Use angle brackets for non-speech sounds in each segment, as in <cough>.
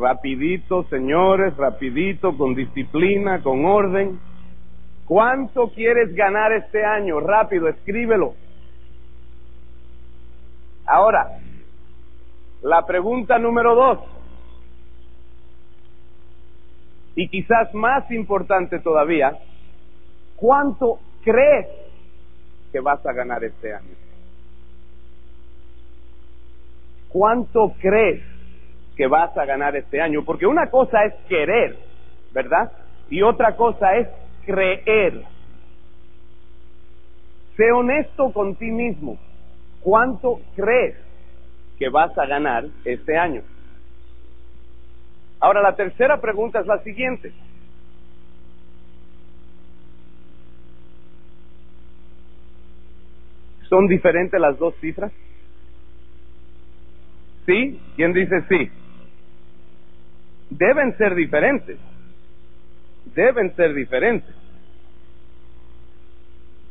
Rapidito, señores, rapidito, con disciplina, con orden. ¿Cuánto quieres ganar este año? Rápido, escríbelo. Ahora, la pregunta número dos, y quizás más importante todavía, ¿cuánto crees que vas a ganar este año? ¿Cuánto crees que vas a ganar este año? Porque una cosa es querer, ¿verdad? Y otra cosa es creer. Sé honesto con ti mismo. ¿Cuánto crees que vas a ganar este año? Ahora, la tercera pregunta es la siguiente. ¿Son diferentes las dos cifras? ¿Sí? ¿Quién dice sí? Deben ser diferentes. Deben ser diferentes.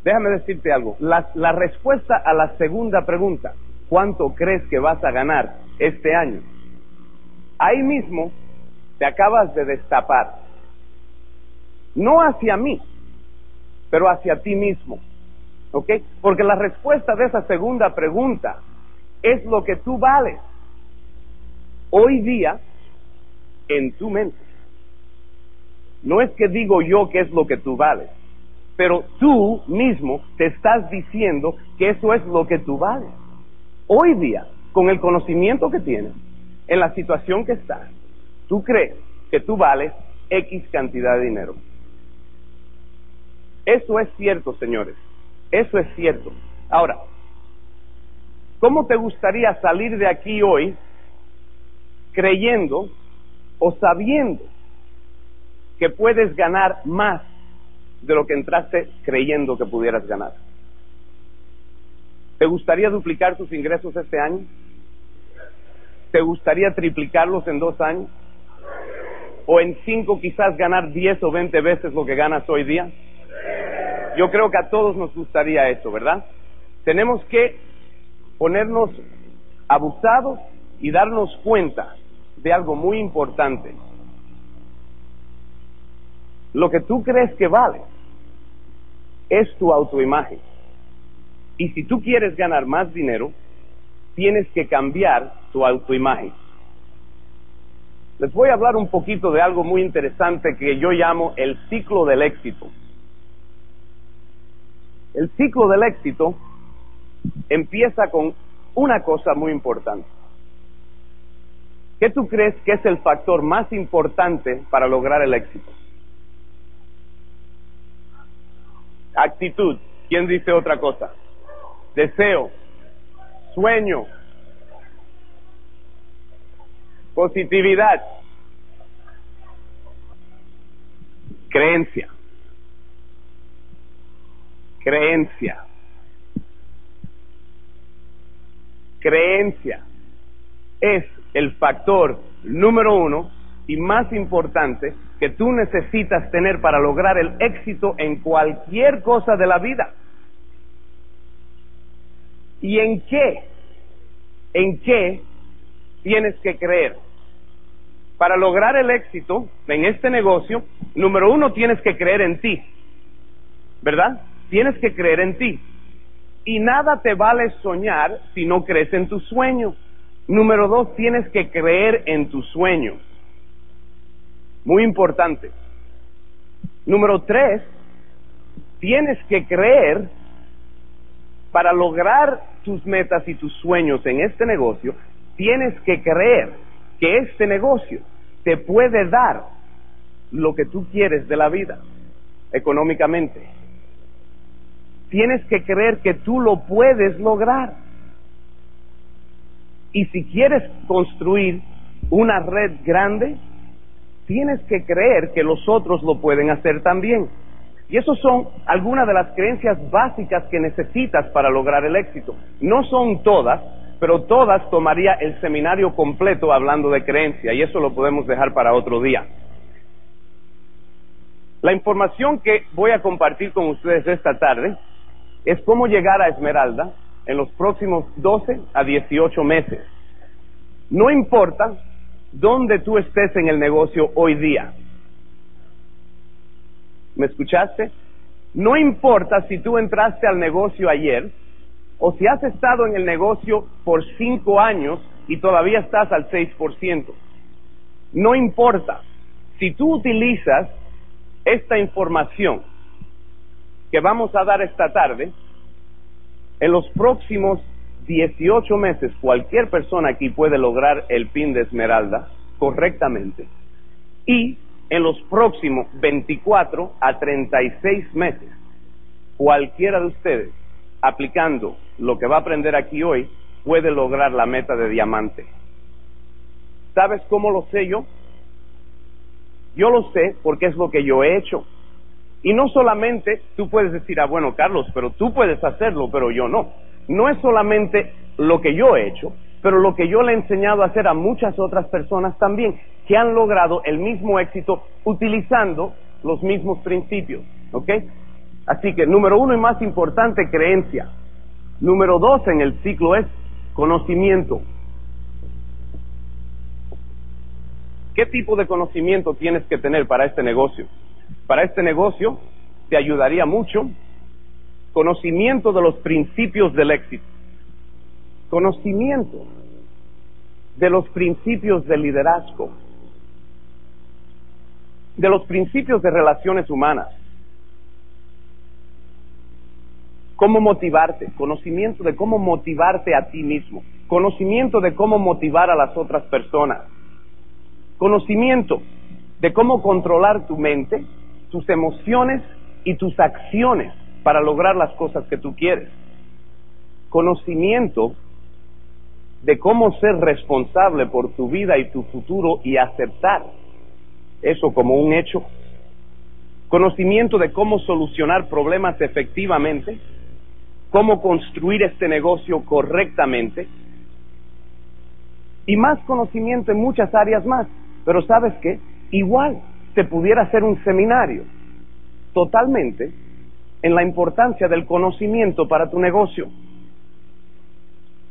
Déjame decirte algo. La, la respuesta a la segunda pregunta, ¿cuánto crees que vas a ganar este año? Ahí mismo te acabas de destapar. No hacia mí, pero hacia ti mismo. ¿Ok? Porque la respuesta de esa segunda pregunta es lo que tú vales hoy día en tu mente. No es que digo yo qué es lo que tú vales, pero tú mismo te estás diciendo que eso es lo que tú vales. Hoy día, con el conocimiento que tienes, en la situación que estás, tú crees que tú vales X cantidad de dinero. Eso es cierto, señores. Eso es cierto. Ahora, ¿cómo te gustaría salir de aquí hoy creyendo o sabiendo que puedes ganar más de lo que entraste creyendo que pudieras ganar? ¿Te gustaría duplicar tus ingresos este año? ¿Te gustaría triplicarlos en dos años? ¿O en cinco quizás ganar diez o veinte veces lo que ganas hoy día? Yo creo que a todos nos gustaría eso, ¿verdad? Tenemos que ponernos abusados y darnos cuenta de algo muy importante. Lo que tú crees que vale es tu autoimagen. Y si tú quieres ganar más dinero, tienes que cambiar tu autoimagen. Les voy a hablar un poquito de algo muy interesante que yo llamo el ciclo del éxito. El ciclo del éxito empieza con una cosa muy importante. ¿Qué tú crees que es el factor más importante para lograr el éxito? Actitud. ¿Quién dice otra cosa? Deseo, sueño, positividad, creencia, creencia, creencia es el factor número uno y más importante que tú necesitas tener para lograr el éxito en cualquier cosa de la vida. ¿Y en qué? ¿En qué tienes que creer? Para lograr el éxito en este negocio, número uno, tienes que creer en ti. ¿Verdad? Tienes que creer en ti. Y nada te vale soñar si no crees en tu sueño. Número dos, tienes que creer en tu sueño. Muy importante. Número tres, tienes que creer para lograr tus metas y tus sueños en este negocio, tienes que creer que este negocio te puede dar lo que tú quieres de la vida económicamente. Tienes que creer que tú lo puedes lograr. Y si quieres construir una red grande, tienes que creer que los otros lo pueden hacer también. Y esas son algunas de las creencias básicas que necesitas para lograr el éxito. No son todas, pero todas tomaría el seminario completo hablando de creencia y eso lo podemos dejar para otro día. La información que voy a compartir con ustedes esta tarde es cómo llegar a Esmeralda, en los próximos 12 a 18 meses. No importa donde tú estés en el negocio hoy día. ¿Me escuchaste? No importa si tú entraste al negocio ayer o si has estado en el negocio por cinco años y todavía estás al 6%. No importa. Si tú utilizas esta información que vamos a dar esta tarde, en los próximos 18 meses cualquier persona aquí puede lograr el PIN de Esmeralda correctamente. Y en los próximos 24 a 36 meses, cualquiera de ustedes, aplicando lo que va a aprender aquí hoy, puede lograr la meta de diamante. ¿Sabes cómo lo sé yo? Yo lo sé porque es lo que yo he hecho. Y no solamente tú puedes decir, ah, bueno, Carlos, pero tú puedes hacerlo, pero yo no. No es solamente lo que yo he hecho, pero lo que yo le he enseñado a hacer a muchas otras personas también, que han logrado el mismo éxito utilizando los mismos principios. ¿Ok? Así que, número uno y más importante, creencia. Número dos en el ciclo es conocimiento. ¿Qué tipo de conocimiento tienes que tener para este negocio? Para este negocio te ayudaría mucho. Conocimiento de los principios del éxito, conocimiento de los principios del liderazgo, de los principios de relaciones humanas, cómo motivarte, conocimiento de cómo motivarte a ti mismo, conocimiento de cómo motivar a las otras personas, conocimiento de cómo controlar tu mente, tus emociones y tus acciones para lograr las cosas que tú quieres. Conocimiento de cómo ser responsable por tu vida y tu futuro y aceptar eso como un hecho. Conocimiento de cómo solucionar problemas efectivamente, cómo construir este negocio correctamente y más conocimiento en muchas áreas más. Pero sabes qué, igual se pudiera hacer un seminario totalmente en la importancia del conocimiento para tu negocio.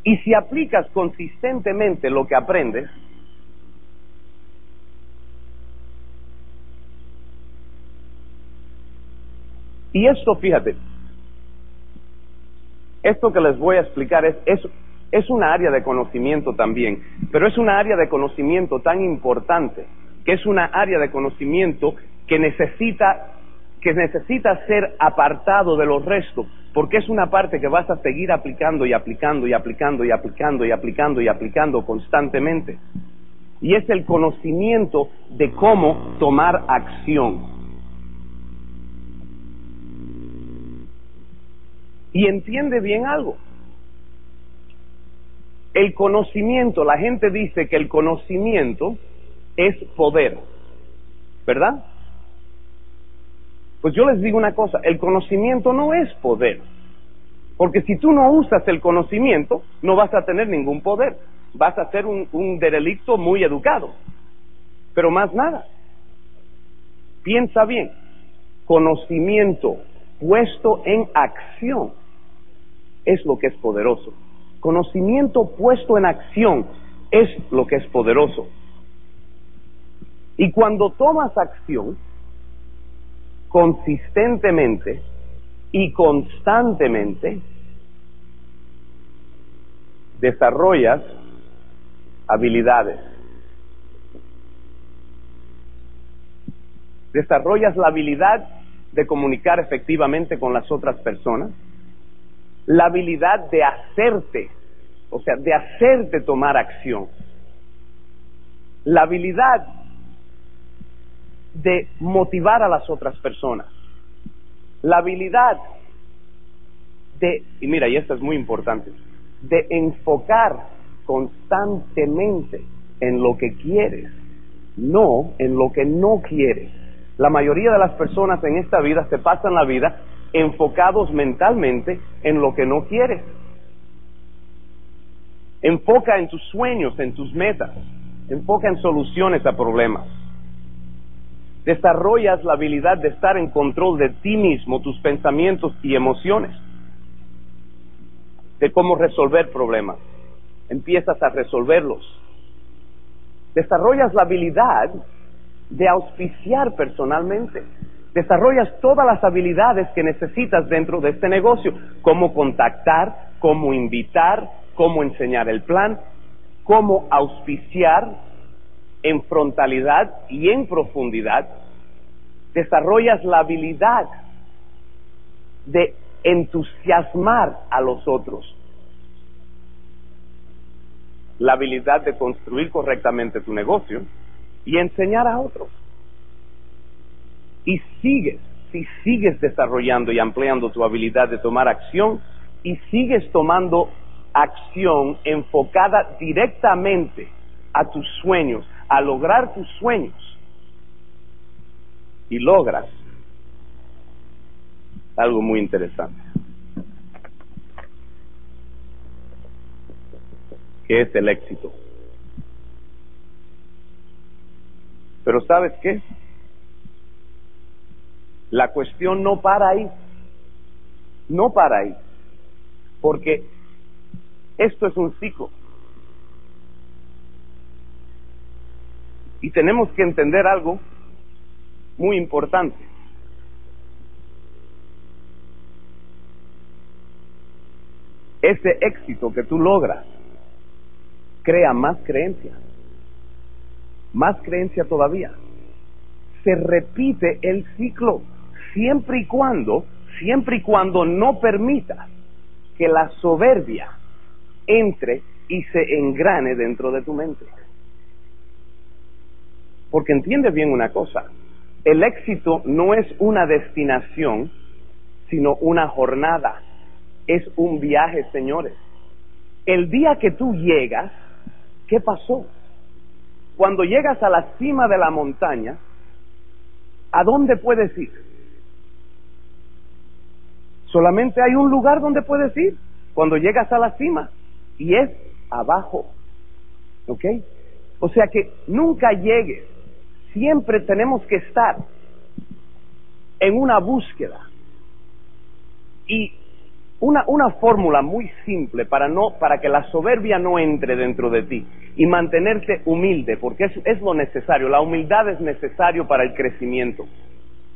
Y si aplicas consistentemente lo que aprendes, y esto, fíjate, esto que les voy a explicar es, es, es una área de conocimiento también, pero es una área de conocimiento tan importante que es una área de conocimiento que necesita que necesita ser apartado de los restos, porque es una parte que vas a seguir aplicando y aplicando y aplicando y aplicando y aplicando y aplicando constantemente. Y es el conocimiento de cómo tomar acción. Y entiende bien algo. El conocimiento, la gente dice que el conocimiento es poder, ¿verdad? Pues yo les digo una cosa, el conocimiento no es poder, porque si tú no usas el conocimiento, no vas a tener ningún poder, vas a ser un, un derelicto muy educado, pero más nada. Piensa bien, conocimiento puesto en acción es lo que es poderoso. Conocimiento puesto en acción es lo que es poderoso. Y cuando tomas acción, consistentemente y constantemente, desarrollas habilidades. Desarrollas la habilidad de comunicar efectivamente con las otras personas, la habilidad de hacerte, o sea, de hacerte tomar acción, la habilidad de motivar a las otras personas. La habilidad de, y mira, y esto es muy importante, de enfocar constantemente en lo que quieres, no en lo que no quieres. La mayoría de las personas en esta vida se pasan la vida enfocados mentalmente en lo que no quieres. Enfoca en tus sueños, en tus metas. Enfoca en soluciones a problemas desarrollas la habilidad de estar en control de ti mismo, tus pensamientos y emociones, de cómo resolver problemas. Empiezas a resolverlos. Desarrollas la habilidad de auspiciar personalmente. Desarrollas todas las habilidades que necesitas dentro de este negocio, cómo contactar, cómo invitar, cómo enseñar el plan, cómo auspiciar en frontalidad y en profundidad. Desarrollas la habilidad de entusiasmar a los otros. La habilidad de construir correctamente tu negocio y enseñar a otros. Y sigues, si sigues desarrollando y ampliando tu habilidad de tomar acción y sigues tomando acción enfocada directamente a tus sueños, a lograr tus sueños, y logras algo muy interesante, que es el éxito. Pero ¿sabes qué? La cuestión no para ahí. No para ahí. Porque esto es un ciclo. Y tenemos que entender algo muy importante. Ese éxito que tú logras crea más creencia más creencia todavía. Se repite el ciclo siempre y cuando, siempre y cuando no permitas que la soberbia entre y se engrane dentro de tu mente. Porque entiende bien una cosa, el éxito no es una destinación, sino una jornada, es un viaje, señores. El día que tú llegas, ¿qué pasó? Cuando llegas a la cima de la montaña, ¿a dónde puedes ir? Solamente hay un lugar donde puedes ir cuando llegas a la cima y es abajo. ¿Ok? O sea que nunca llegues. Siempre tenemos que estar en una búsqueda. Y una, una fórmula muy simple para, no, para que la soberbia no entre dentro de ti y mantenerte humilde, porque es, es lo necesario. La humildad es necesario para el crecimiento.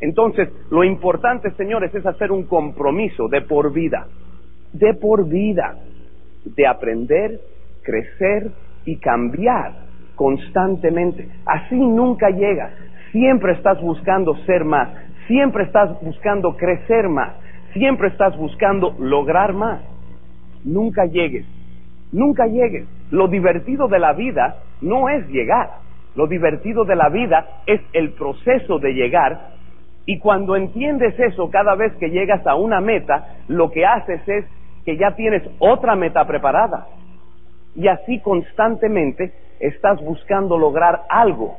Entonces, lo importante, señores, es hacer un compromiso de por vida, de por vida, de aprender, crecer y cambiar constantemente. Así nunca llegas. Siempre estás buscando ser más, siempre estás buscando crecer más, siempre estás buscando lograr más. Nunca llegues, nunca llegues. Lo divertido de la vida no es llegar, lo divertido de la vida es el proceso de llegar. Y cuando entiendes eso, cada vez que llegas a una meta, lo que haces es que ya tienes otra meta preparada. Y así constantemente estás buscando lograr algo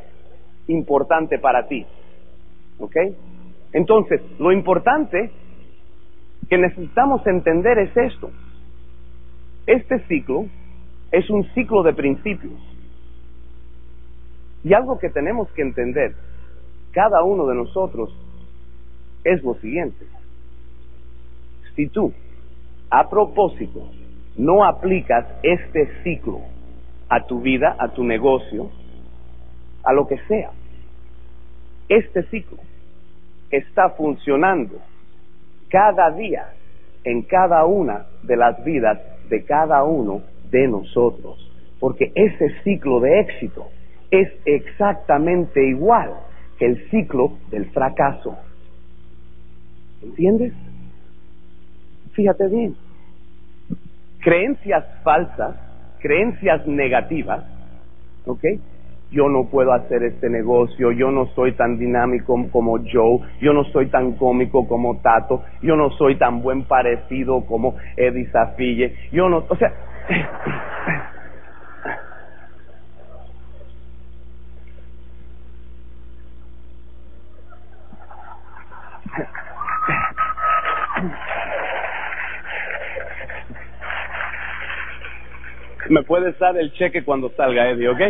importante para ti. ¿Ok? Entonces, lo importante que necesitamos entender es esto. Este ciclo es un ciclo de principios. Y algo que tenemos que entender, cada uno de nosotros, es lo siguiente. Si tú, a propósito, no aplicas este ciclo a tu vida, a tu negocio, a lo que sea, este ciclo está funcionando cada día en cada una de las vidas de cada uno de nosotros. Porque ese ciclo de éxito es exactamente igual que el ciclo del fracaso. ¿Entiendes? Fíjate bien. Creencias falsas, creencias negativas, ¿ok? yo no puedo hacer este negocio, yo no soy tan dinámico como Joe, yo no soy tan cómico como Tato, yo no soy tan buen parecido como Eddie Zafille, yo no, o sea, <clears throat> me puedes dar el cheque cuando salga Eddie, ¿ok?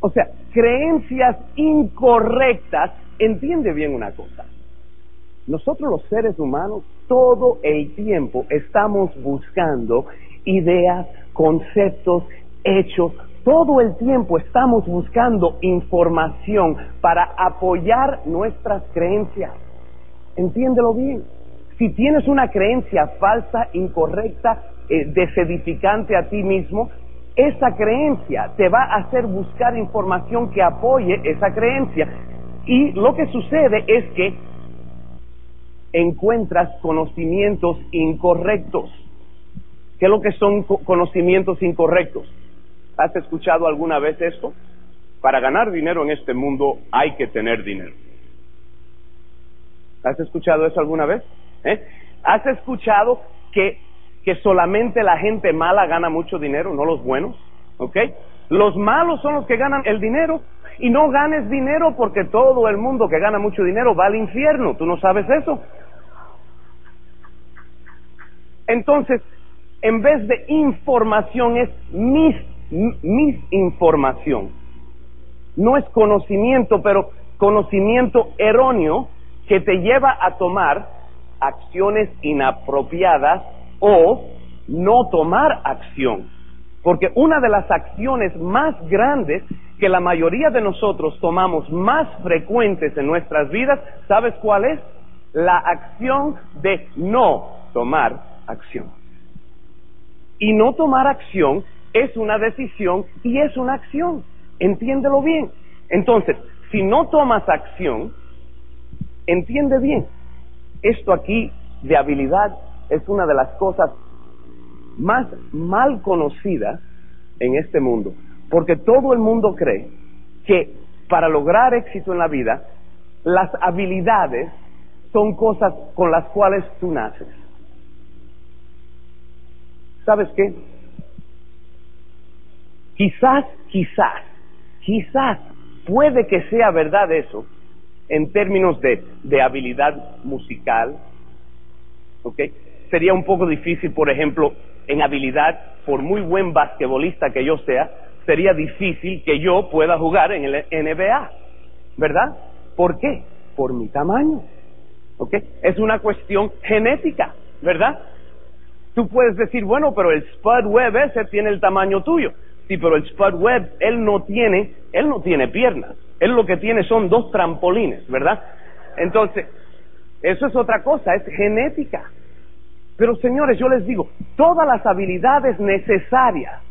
o sea, creencias incorrectas, entiende bien una cosa. Nosotros los seres humanos todo el tiempo estamos buscando ideas, conceptos, hechos. Todo el tiempo estamos buscando información para apoyar nuestras creencias. Entiéndelo bien. Si tienes una creencia falsa, incorrecta, eh, desedificante a ti mismo, esa creencia te va a hacer buscar información que apoye esa creencia. Y lo que sucede es que encuentras conocimientos incorrectos. ¿Qué es lo que son conocimientos incorrectos? ¿Has escuchado alguna vez esto? Para ganar dinero en este mundo hay que tener dinero. ¿Has escuchado eso alguna vez? ¿Eh? ¿Has escuchado que, que solamente la gente mala gana mucho dinero, no los buenos? ¿Ok? Los malos son los que ganan el dinero y no ganes dinero porque todo el mundo que gana mucho dinero va al infierno. ¿Tú no sabes eso? Entonces, en vez de información es mis, misinformación. No es conocimiento, pero conocimiento erróneo que te lleva a tomar acciones inapropiadas o no tomar acción. Porque una de las acciones más grandes que la mayoría de nosotros tomamos más frecuentes en nuestras vidas, ¿sabes cuál es? La acción de no tomar acción. Y no tomar acción es una decisión y es una acción. Entiéndelo bien. Entonces, si no tomas acción, entiende bien. Esto aquí de habilidad es una de las cosas más mal conocidas en este mundo. Porque todo el mundo cree que para lograr éxito en la vida, las habilidades son cosas con las cuales tú naces. ¿Sabes qué? Quizás, quizás, quizás puede que sea verdad eso en términos de, de habilidad musical, ¿ok? Sería un poco difícil, por ejemplo, en habilidad, por muy buen basquetbolista que yo sea, sería difícil que yo pueda jugar en el NBA, ¿verdad? ¿Por qué? Por mi tamaño, ¿ok? Es una cuestión genética, ¿verdad? Tú puedes decir, bueno, pero el Spud Web ese tiene el tamaño tuyo. Sí, pero el Spud Web, él no tiene, él no tiene piernas. Él lo que tiene son dos trampolines, ¿verdad? Entonces, eso es otra cosa, es genética. Pero señores, yo les digo, todas las habilidades necesarias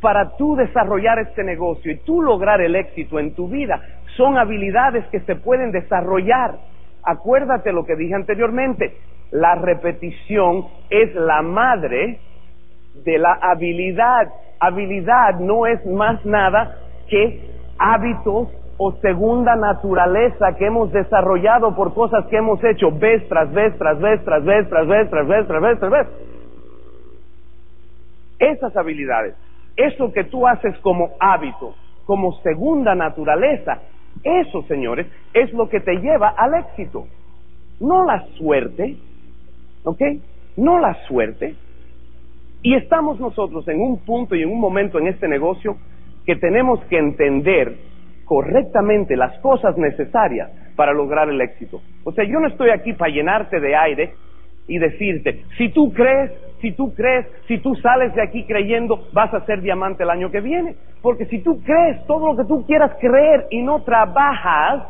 para tú desarrollar este negocio y tú lograr el éxito en tu vida son habilidades que se pueden desarrollar. Acuérdate lo que dije anteriormente, la repetición es la madre de la habilidad. Habilidad no es más nada que hábitos o segunda naturaleza que hemos desarrollado por cosas que hemos hecho vez tras vez, tras vez, tras vez, tras vez, tras vez, tras vez, tras vez. Esas habilidades, eso que tú haces como hábito, como segunda naturaleza, eso, señores, es lo que te lleva al éxito. No la suerte, ¿Ok? No la suerte. Y estamos nosotros en un punto y en un momento en este negocio que tenemos que entender correctamente las cosas necesarias para lograr el éxito. O sea, yo no estoy aquí para llenarte de aire y decirte, si tú crees, si tú crees, si tú sales de aquí creyendo, vas a ser diamante el año que viene. Porque si tú crees todo lo que tú quieras creer y no trabajas,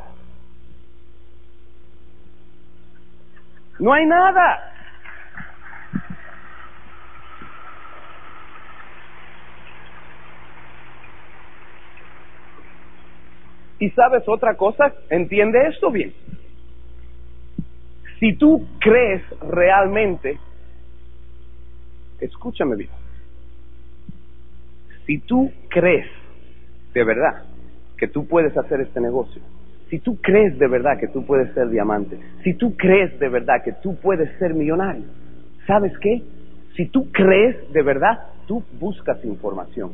no hay nada. Y sabes otra cosa, entiende esto bien. Si tú crees realmente, escúchame bien, si tú crees de verdad que tú puedes hacer este negocio, si tú crees de verdad que tú puedes ser diamante, si tú crees de verdad que tú puedes ser millonario, ¿sabes qué? Si tú crees de verdad, tú buscas información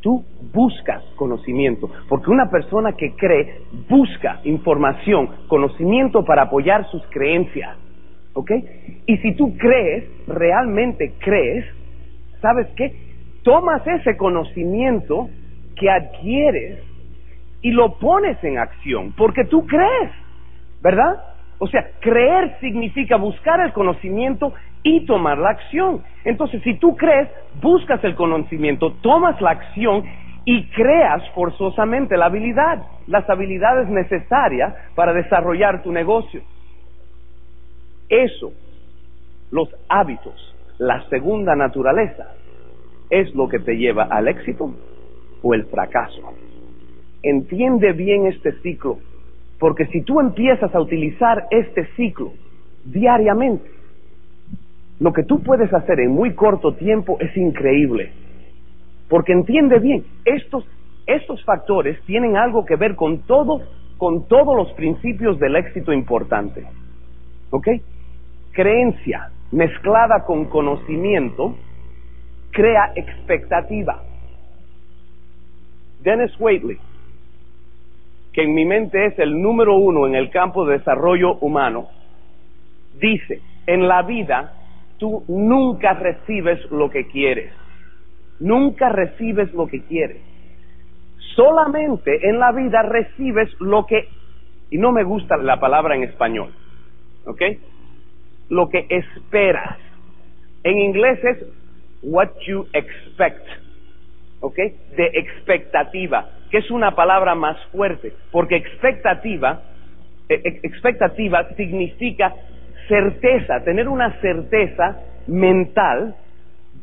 tú buscas conocimiento, porque una persona que cree busca información, conocimiento para apoyar sus creencias, ¿ok? Y si tú crees, realmente crees, ¿sabes qué? Tomas ese conocimiento que adquieres y lo pones en acción, porque tú crees, ¿verdad? O sea, creer significa buscar el conocimiento y tomar la acción. Entonces, si tú crees, buscas el conocimiento, tomas la acción y creas forzosamente la habilidad, las habilidades necesarias para desarrollar tu negocio. Eso, los hábitos, la segunda naturaleza, es lo que te lleva al éxito o el fracaso. Entiende bien este ciclo, porque si tú empiezas a utilizar este ciclo diariamente, lo que tú puedes hacer en muy corto tiempo es increíble. Porque entiende bien, estos, estos factores tienen algo que ver con todo, con todos los principios del éxito importante. ¿Ok? Creencia mezclada con conocimiento crea expectativa. Dennis Waitley, que en mi mente es el número uno en el campo de desarrollo humano, dice, en la vida tú nunca recibes lo que quieres, nunca recibes lo que quieres. Solamente en la vida recibes lo que, y no me gusta la palabra en español, ¿ok? Lo que esperas. En inglés es what you expect, ¿ok? De expectativa, que es una palabra más fuerte, porque expectativa, e, e, expectativa significa certeza, tener una certeza mental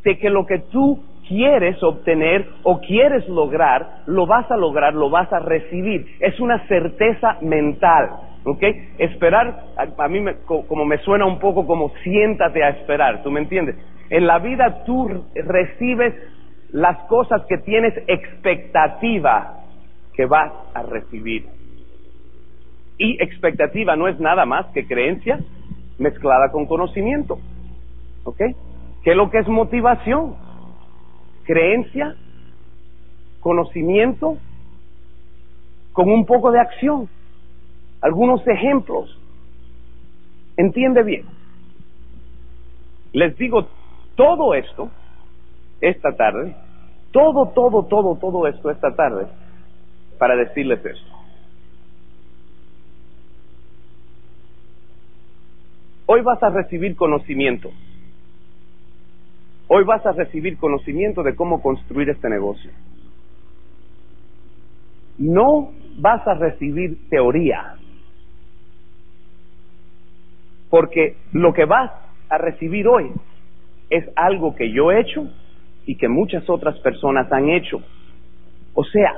de que lo que tú quieres obtener o quieres lograr, lo vas a lograr, lo vas a recibir. Es una certeza mental, ¿ok? Esperar, a, mí me, como me suena un poco como siéntate a esperar, ¿tú me entiendes? En la vida tú recibes las cosas que tienes expectativa que vas a recibir. Y expectativa no es nada más que creencia mezclada con conocimiento. ¿Ok? ¿Qué es lo que es motivación? Creencia, conocimiento, con un poco de acción. Algunos ejemplos. Entiende bien. Les digo todo esto esta tarde, todo, todo, todo, todo esto esta tarde, para decirles esto. Hoy vas a recibir conocimiento. Hoy vas a recibir conocimiento de cómo construir este negocio. No vas a recibir teoría. Porque lo que vas a recibir hoy es algo que yo he hecho y que muchas otras personas han hecho. O sea,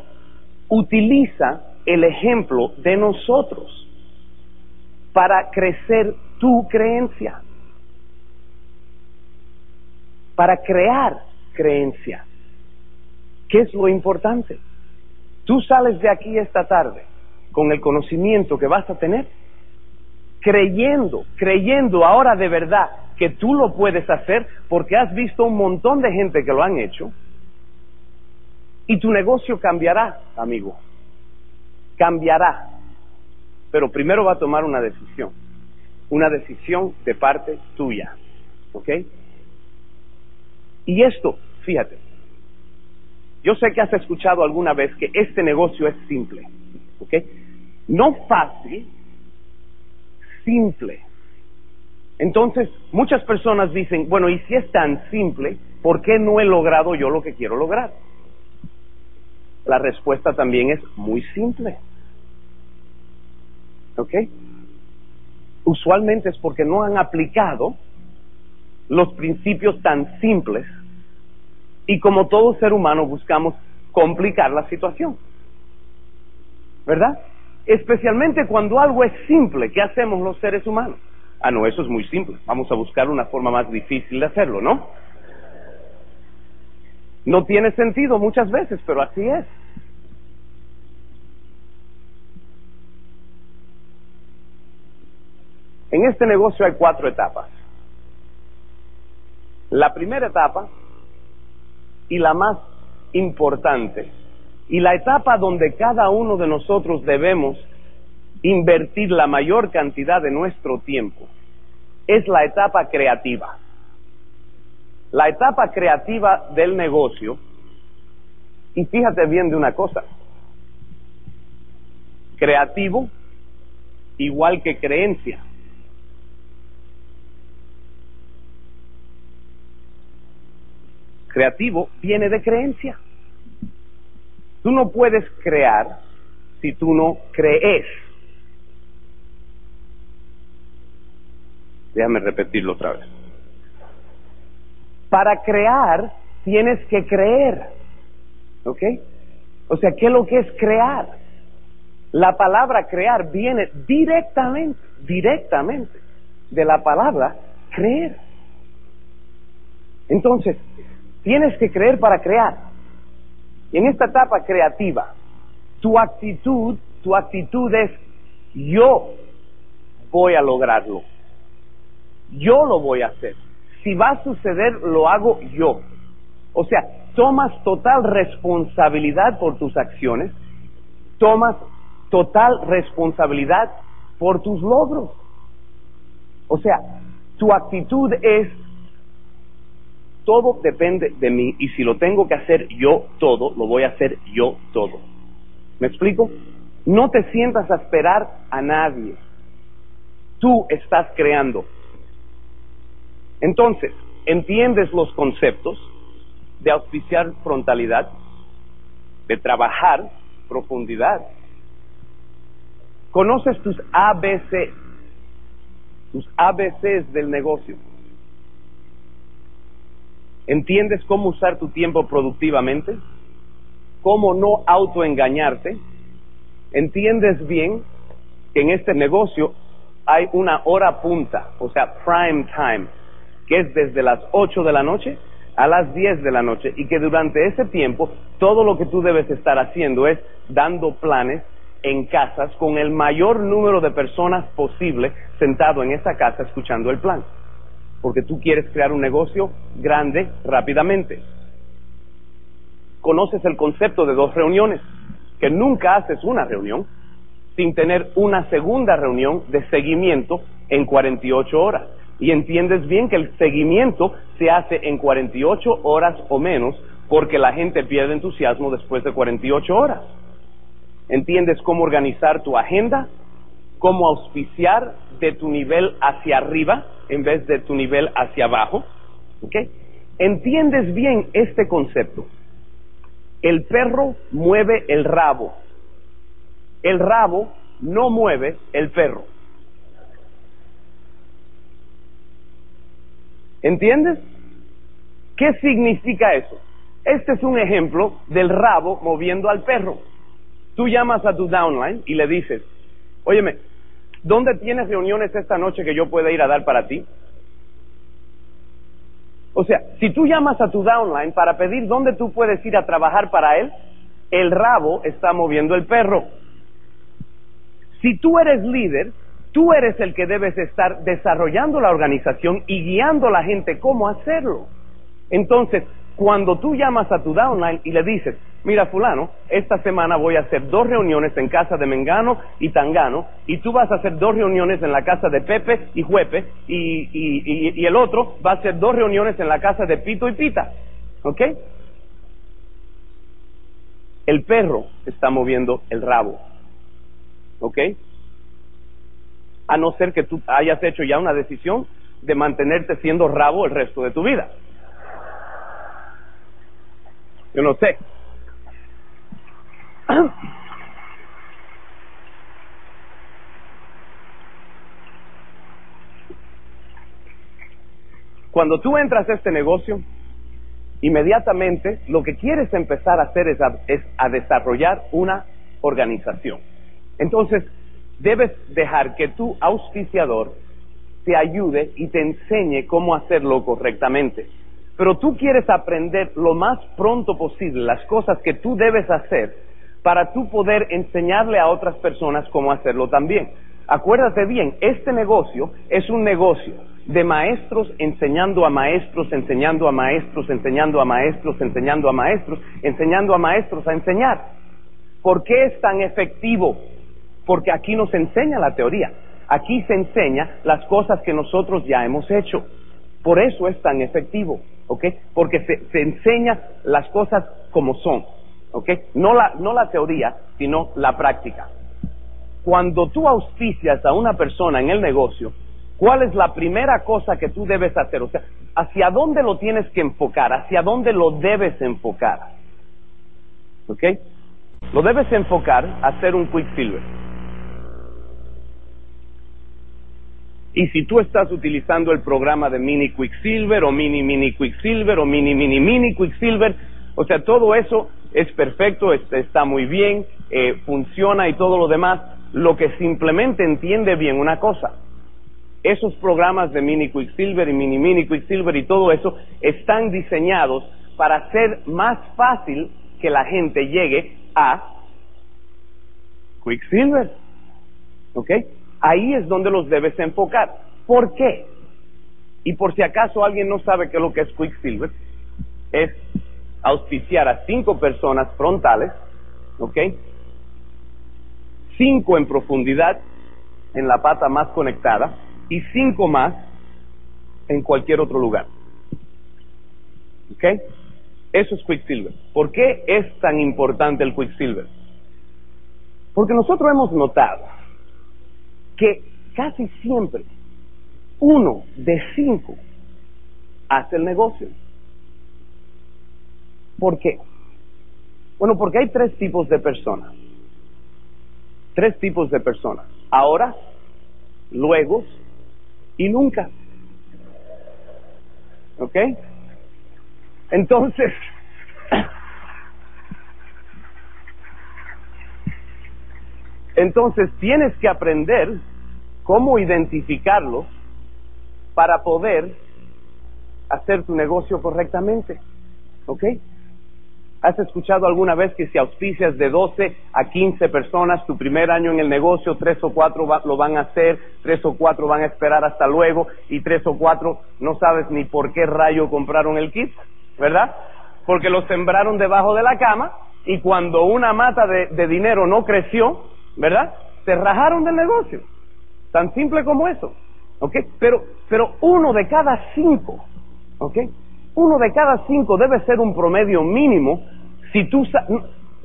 utiliza el ejemplo de nosotros para crecer tu creencia, para crear creencia. ¿Qué es lo importante? Tú sales de aquí esta tarde con el conocimiento que vas a tener, creyendo, creyendo ahora de verdad que tú lo puedes hacer porque has visto un montón de gente que lo han hecho y tu negocio cambiará, amigo. Cambiará. Pero primero va a tomar una decisión. Una decisión de parte tuya. ¿Ok? Y esto, fíjate, yo sé que has escuchado alguna vez que este negocio es simple. ¿Ok? No fácil, simple. Entonces, muchas personas dicen, bueno, y si es tan simple, ¿por qué no he logrado yo lo que quiero lograr? La respuesta también es muy simple. ¿Ok? Usualmente es porque no han aplicado los principios tan simples y como todo ser humano buscamos complicar la situación. ¿Verdad? Especialmente cuando algo es simple, ¿qué hacemos los seres humanos? Ah, no, eso es muy simple. Vamos a buscar una forma más difícil de hacerlo, ¿no? No tiene sentido muchas veces, pero así es. En este negocio hay cuatro etapas. La primera etapa y la más importante y la etapa donde cada uno de nosotros debemos invertir la mayor cantidad de nuestro tiempo es la etapa creativa. La etapa creativa del negocio, y fíjate bien de una cosa, creativo igual que creencia. Creativo viene de creencia. Tú no puedes crear si tú no crees. Déjame repetirlo otra vez. Para crear tienes que creer. ¿Ok? O sea, ¿qué es lo que es crear? La palabra crear viene directamente, directamente de la palabra creer. Entonces, tienes que creer para crear. Y en esta etapa creativa, tu actitud, tu actitud es yo voy a lograrlo. Yo lo voy a hacer. Si va a suceder, lo hago yo. O sea, tomas total responsabilidad por tus acciones, tomas total responsabilidad por tus logros. O sea, tu actitud es, todo depende de mí y si lo tengo que hacer yo todo, lo voy a hacer yo todo. ¿Me explico? No te sientas a esperar a nadie. Tú estás creando. Entonces, entiendes los conceptos de auspiciar frontalidad, de trabajar profundidad. Conoces tus ABC, tus ABCs del negocio. ¿Entiendes cómo usar tu tiempo productivamente? ¿Cómo no autoengañarte? ¿Entiendes bien que en este negocio hay una hora punta, o sea, prime time, que es desde las 8 de la noche a las 10 de la noche y que durante ese tiempo todo lo que tú debes estar haciendo es dando planes en casas con el mayor número de personas posible sentado en esa casa escuchando el plan. Porque tú quieres crear un negocio grande rápidamente. Conoces el concepto de dos reuniones, que nunca haces una reunión sin tener una segunda reunión de seguimiento en 48 horas. Y entiendes bien que el seguimiento se hace en 48 horas o menos porque la gente pierde entusiasmo después de 48 horas entiendes cómo organizar tu agenda, cómo auspiciar de tu nivel hacia arriba en vez de tu nivel hacia abajo. ¿Ok? Entiendes bien este concepto. El perro mueve el rabo. El rabo no mueve el perro. ¿Entiendes? ¿Qué significa eso? Este es un ejemplo del rabo moviendo al perro. Tú llamas a tu downline y le dices, óyeme, ¿dónde tienes reuniones esta noche que yo pueda ir a dar para ti? O sea, si tú llamas a tu downline para pedir dónde tú puedes ir a trabajar para él, el rabo está moviendo el perro. Si tú eres líder, tú eres el que debes estar desarrollando la organización y guiando a la gente cómo hacerlo. Entonces, cuando tú llamas a tu downline y le dices, mira fulano, esta semana voy a hacer dos reuniones en casa de Mengano y Tangano, y tú vas a hacer dos reuniones en la casa de Pepe y Juepe, y, y el otro va a hacer dos reuniones en la casa de Pito y Pita. ¿Ok? El perro está moviendo el rabo. ¿Ok? A no ser que tú hayas hecho ya una decisión de mantenerte siendo rabo el resto de tu vida. Yo no sé. <clears throat> Cuando tú entras a este negocio, inmediatamente lo que quieres empezar a hacer es a, es a desarrollar una organización. Entonces, debes dejar que tu auspiciador te ayude y te enseñe cómo hacerlo correctamente pero tú quieres aprender lo más pronto posible las cosas que tú debes hacer para tú poder enseñarle a otras personas cómo hacerlo también. Acuérdate bien, este negocio es un negocio de maestros enseñando a maestros, enseñando a maestros, enseñando a maestros, enseñando a maestros, enseñando a maestros a enseñar. ¿Por qué es tan efectivo? Porque aquí nos enseña la teoría, aquí se enseña las cosas que nosotros ya hemos hecho. Por eso es tan efectivo. ¿ok? Porque se, enseña las cosas como son, ¿ok? No la, no la teoría, sino la práctica. Cuando tú auspicias a una persona en el negocio, ¿cuál es la primera cosa que tú debes hacer? O sea, hacia dónde lo tienes que enfocar, hacia dónde lo debes enfocar. ¿Ok? Lo debes enfocar a ser un Quicksilver. Y si tú estás utilizando el programa de Mini Quicksilver o Mini Mini Quicksilver o Mini Mini Mini Quicksilver, o sea, todo eso es perfecto, está muy bien, eh, funciona y todo lo demás. Lo que simplemente entiende bien una cosa, esos programas de Mini Quicksilver y Mini Mini Quicksilver y todo eso están diseñados para hacer más fácil que la gente llegue a Quicksilver. ¿Ok? Ahí es donde los debes enfocar. ¿Por qué? Y por si acaso alguien no sabe qué es lo que es Quicksilver, es auspiciar a cinco personas frontales, ¿ok? Cinco en profundidad en la pata más conectada y cinco más en cualquier otro lugar. ¿Ok? Eso es Quicksilver. ¿Por qué es tan importante el Quicksilver? Porque nosotros hemos notado que casi siempre uno de cinco hace el negocio. ¿Por qué? Bueno, porque hay tres tipos de personas. Tres tipos de personas. Ahora, luego y nunca. ¿Ok? Entonces, <coughs> entonces tienes que aprender cómo identificarlos para poder hacer tu negocio correctamente. ¿Ok? ¿Has escuchado alguna vez que si auspicias de 12 a 15 personas tu primer año en el negocio, tres o cuatro lo van a hacer, tres o cuatro van a esperar hasta luego y tres o cuatro no sabes ni por qué rayo compraron el kit, ¿verdad? Porque lo sembraron debajo de la cama y cuando una mata de, de dinero no creció, ¿verdad? Se rajaron del negocio. Tan simple como eso. ¿Ok? Pero, pero uno de cada cinco, ¿ok? Uno de cada cinco debe ser un promedio mínimo si tú,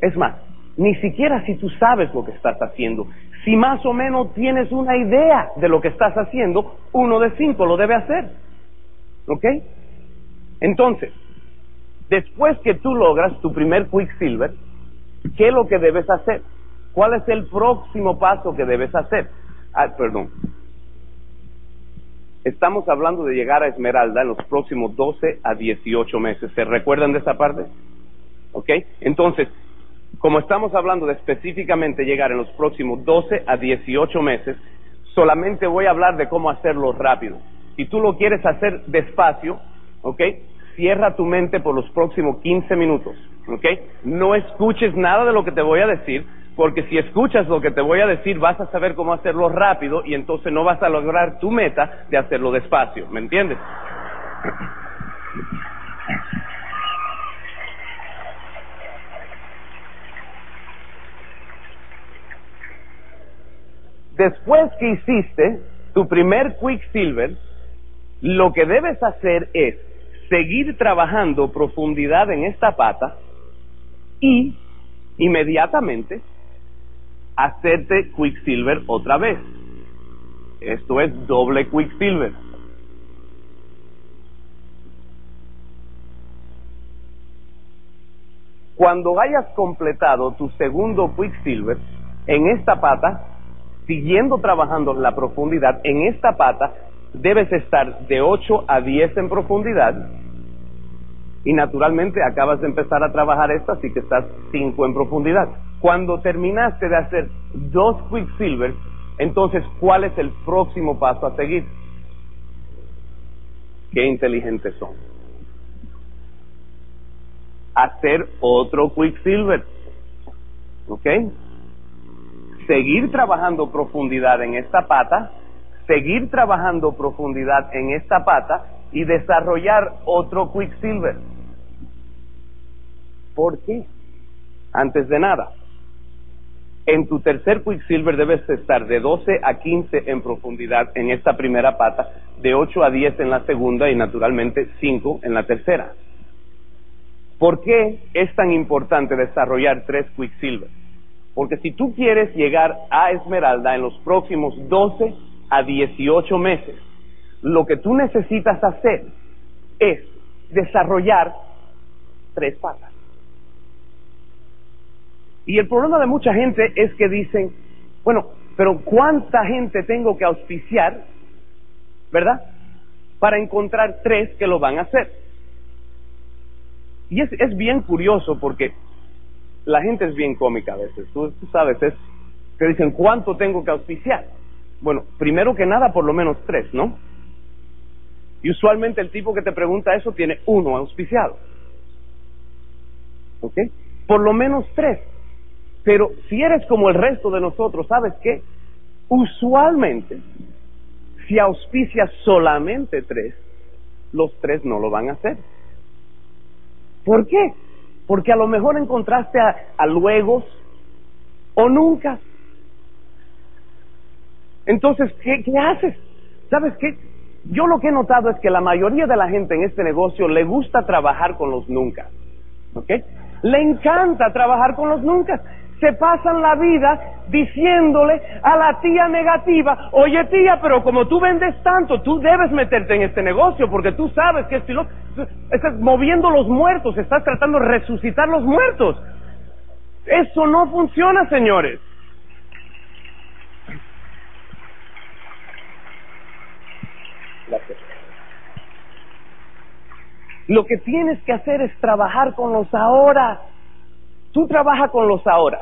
es más, ni siquiera si tú sabes lo que estás haciendo. Si más o menos tienes una idea de lo que estás haciendo, uno de cinco lo debe hacer. ¿Ok? Entonces, después que tú logras tu primer Quicksilver, ¿qué es lo que debes hacer? ¿Cuál es el próximo paso que debes hacer? Ah, perdón. Estamos hablando de llegar a Esmeralda en los próximos 12 a 18 meses. ¿Se recuerdan de esa parte? ¿Ok? Entonces, como estamos hablando de específicamente llegar en los próximos 12 a 18 meses, solamente voy a hablar de cómo hacerlo rápido. Si tú lo quieres hacer despacio, ¿ok? Cierra tu mente por los próximos 15 minutos, ¿ok? No escuches nada de lo que te voy a decir, porque si escuchas lo que te voy a decir vas a saber cómo hacerlo rápido y entonces no vas a lograr tu meta de hacerlo despacio, ¿me entiendes? Después que hiciste tu primer Quicksilver, lo que debes hacer es seguir trabajando profundidad en esta pata y inmediatamente hacerte Quicksilver otra vez. Esto es doble Quicksilver. Cuando hayas completado tu segundo Quicksilver, en esta pata, siguiendo trabajando la profundidad, en esta pata debes estar de 8 a 10 en profundidad y naturalmente acabas de empezar a trabajar esta, así que estás 5 en profundidad. Cuando terminaste de hacer dos Quicksilver, entonces, ¿cuál es el próximo paso a seguir? Qué inteligentes son. Hacer otro Quicksilver. ¿Ok? Seguir trabajando profundidad en esta pata, seguir trabajando profundidad en esta pata y desarrollar otro Quicksilver. ¿Por qué? Antes de nada, en tu tercer Quicksilver debes estar de 12 a 15 en profundidad en esta primera pata, de 8 a 10 en la segunda y naturalmente 5 en la tercera. ¿Por qué es tan importante desarrollar tres Quicksilver? Porque si tú quieres llegar a Esmeralda en los próximos 12 a 18 meses, lo que tú necesitas hacer es desarrollar tres patas. Y el problema de mucha gente es que dicen, bueno, pero ¿cuánta gente tengo que auspiciar, verdad? Para encontrar tres que lo van a hacer. Y es, es bien curioso porque la gente es bien cómica a veces. Tú, tú sabes, es que dicen, ¿cuánto tengo que auspiciar? Bueno, primero que nada, por lo menos tres, ¿no? Y usualmente el tipo que te pregunta eso tiene uno auspiciado. ¿Ok? Por lo menos tres. Pero si eres como el resto de nosotros, ¿sabes qué? Usualmente, si auspicias solamente tres, los tres no lo van a hacer. ¿Por qué? Porque a lo mejor encontraste a, a luegos o nunca. Entonces, ¿qué, ¿qué haces? ¿Sabes qué? Yo lo que he notado es que la mayoría de la gente en este negocio le gusta trabajar con los nunca. ¿Ok? Le encanta trabajar con los nunca se pasan la vida diciéndole a la tía negativa, oye tía, pero como tú vendes tanto, tú debes meterte en este negocio porque tú sabes que esto estás moviendo los muertos, estás tratando de resucitar los muertos. Eso no funciona, señores. Lo que tienes que hacer es trabajar con los ahora. Tú trabajas con los ahora.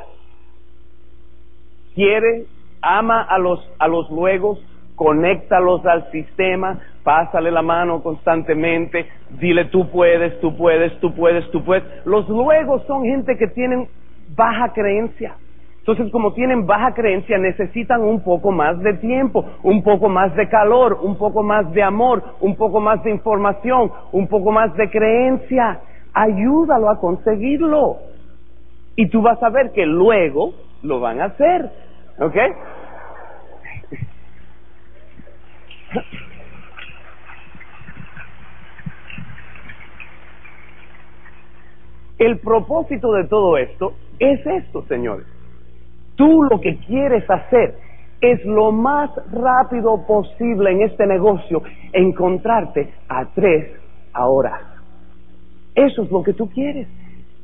Quiere, ama a los, a los luegos, conéctalos al sistema, pásale la mano constantemente, dile tú puedes, tú puedes, tú puedes, tú puedes. Los luegos son gente que tienen baja creencia. Entonces, como tienen baja creencia, necesitan un poco más de tiempo, un poco más de calor, un poco más de amor, un poco más de información, un poco más de creencia. Ayúdalo a conseguirlo. Y tú vas a ver que luego lo van a hacer. ¿Ok? El propósito de todo esto es esto, señores. Tú lo que quieres hacer es lo más rápido posible en este negocio encontrarte a tres ahora. Eso es lo que tú quieres.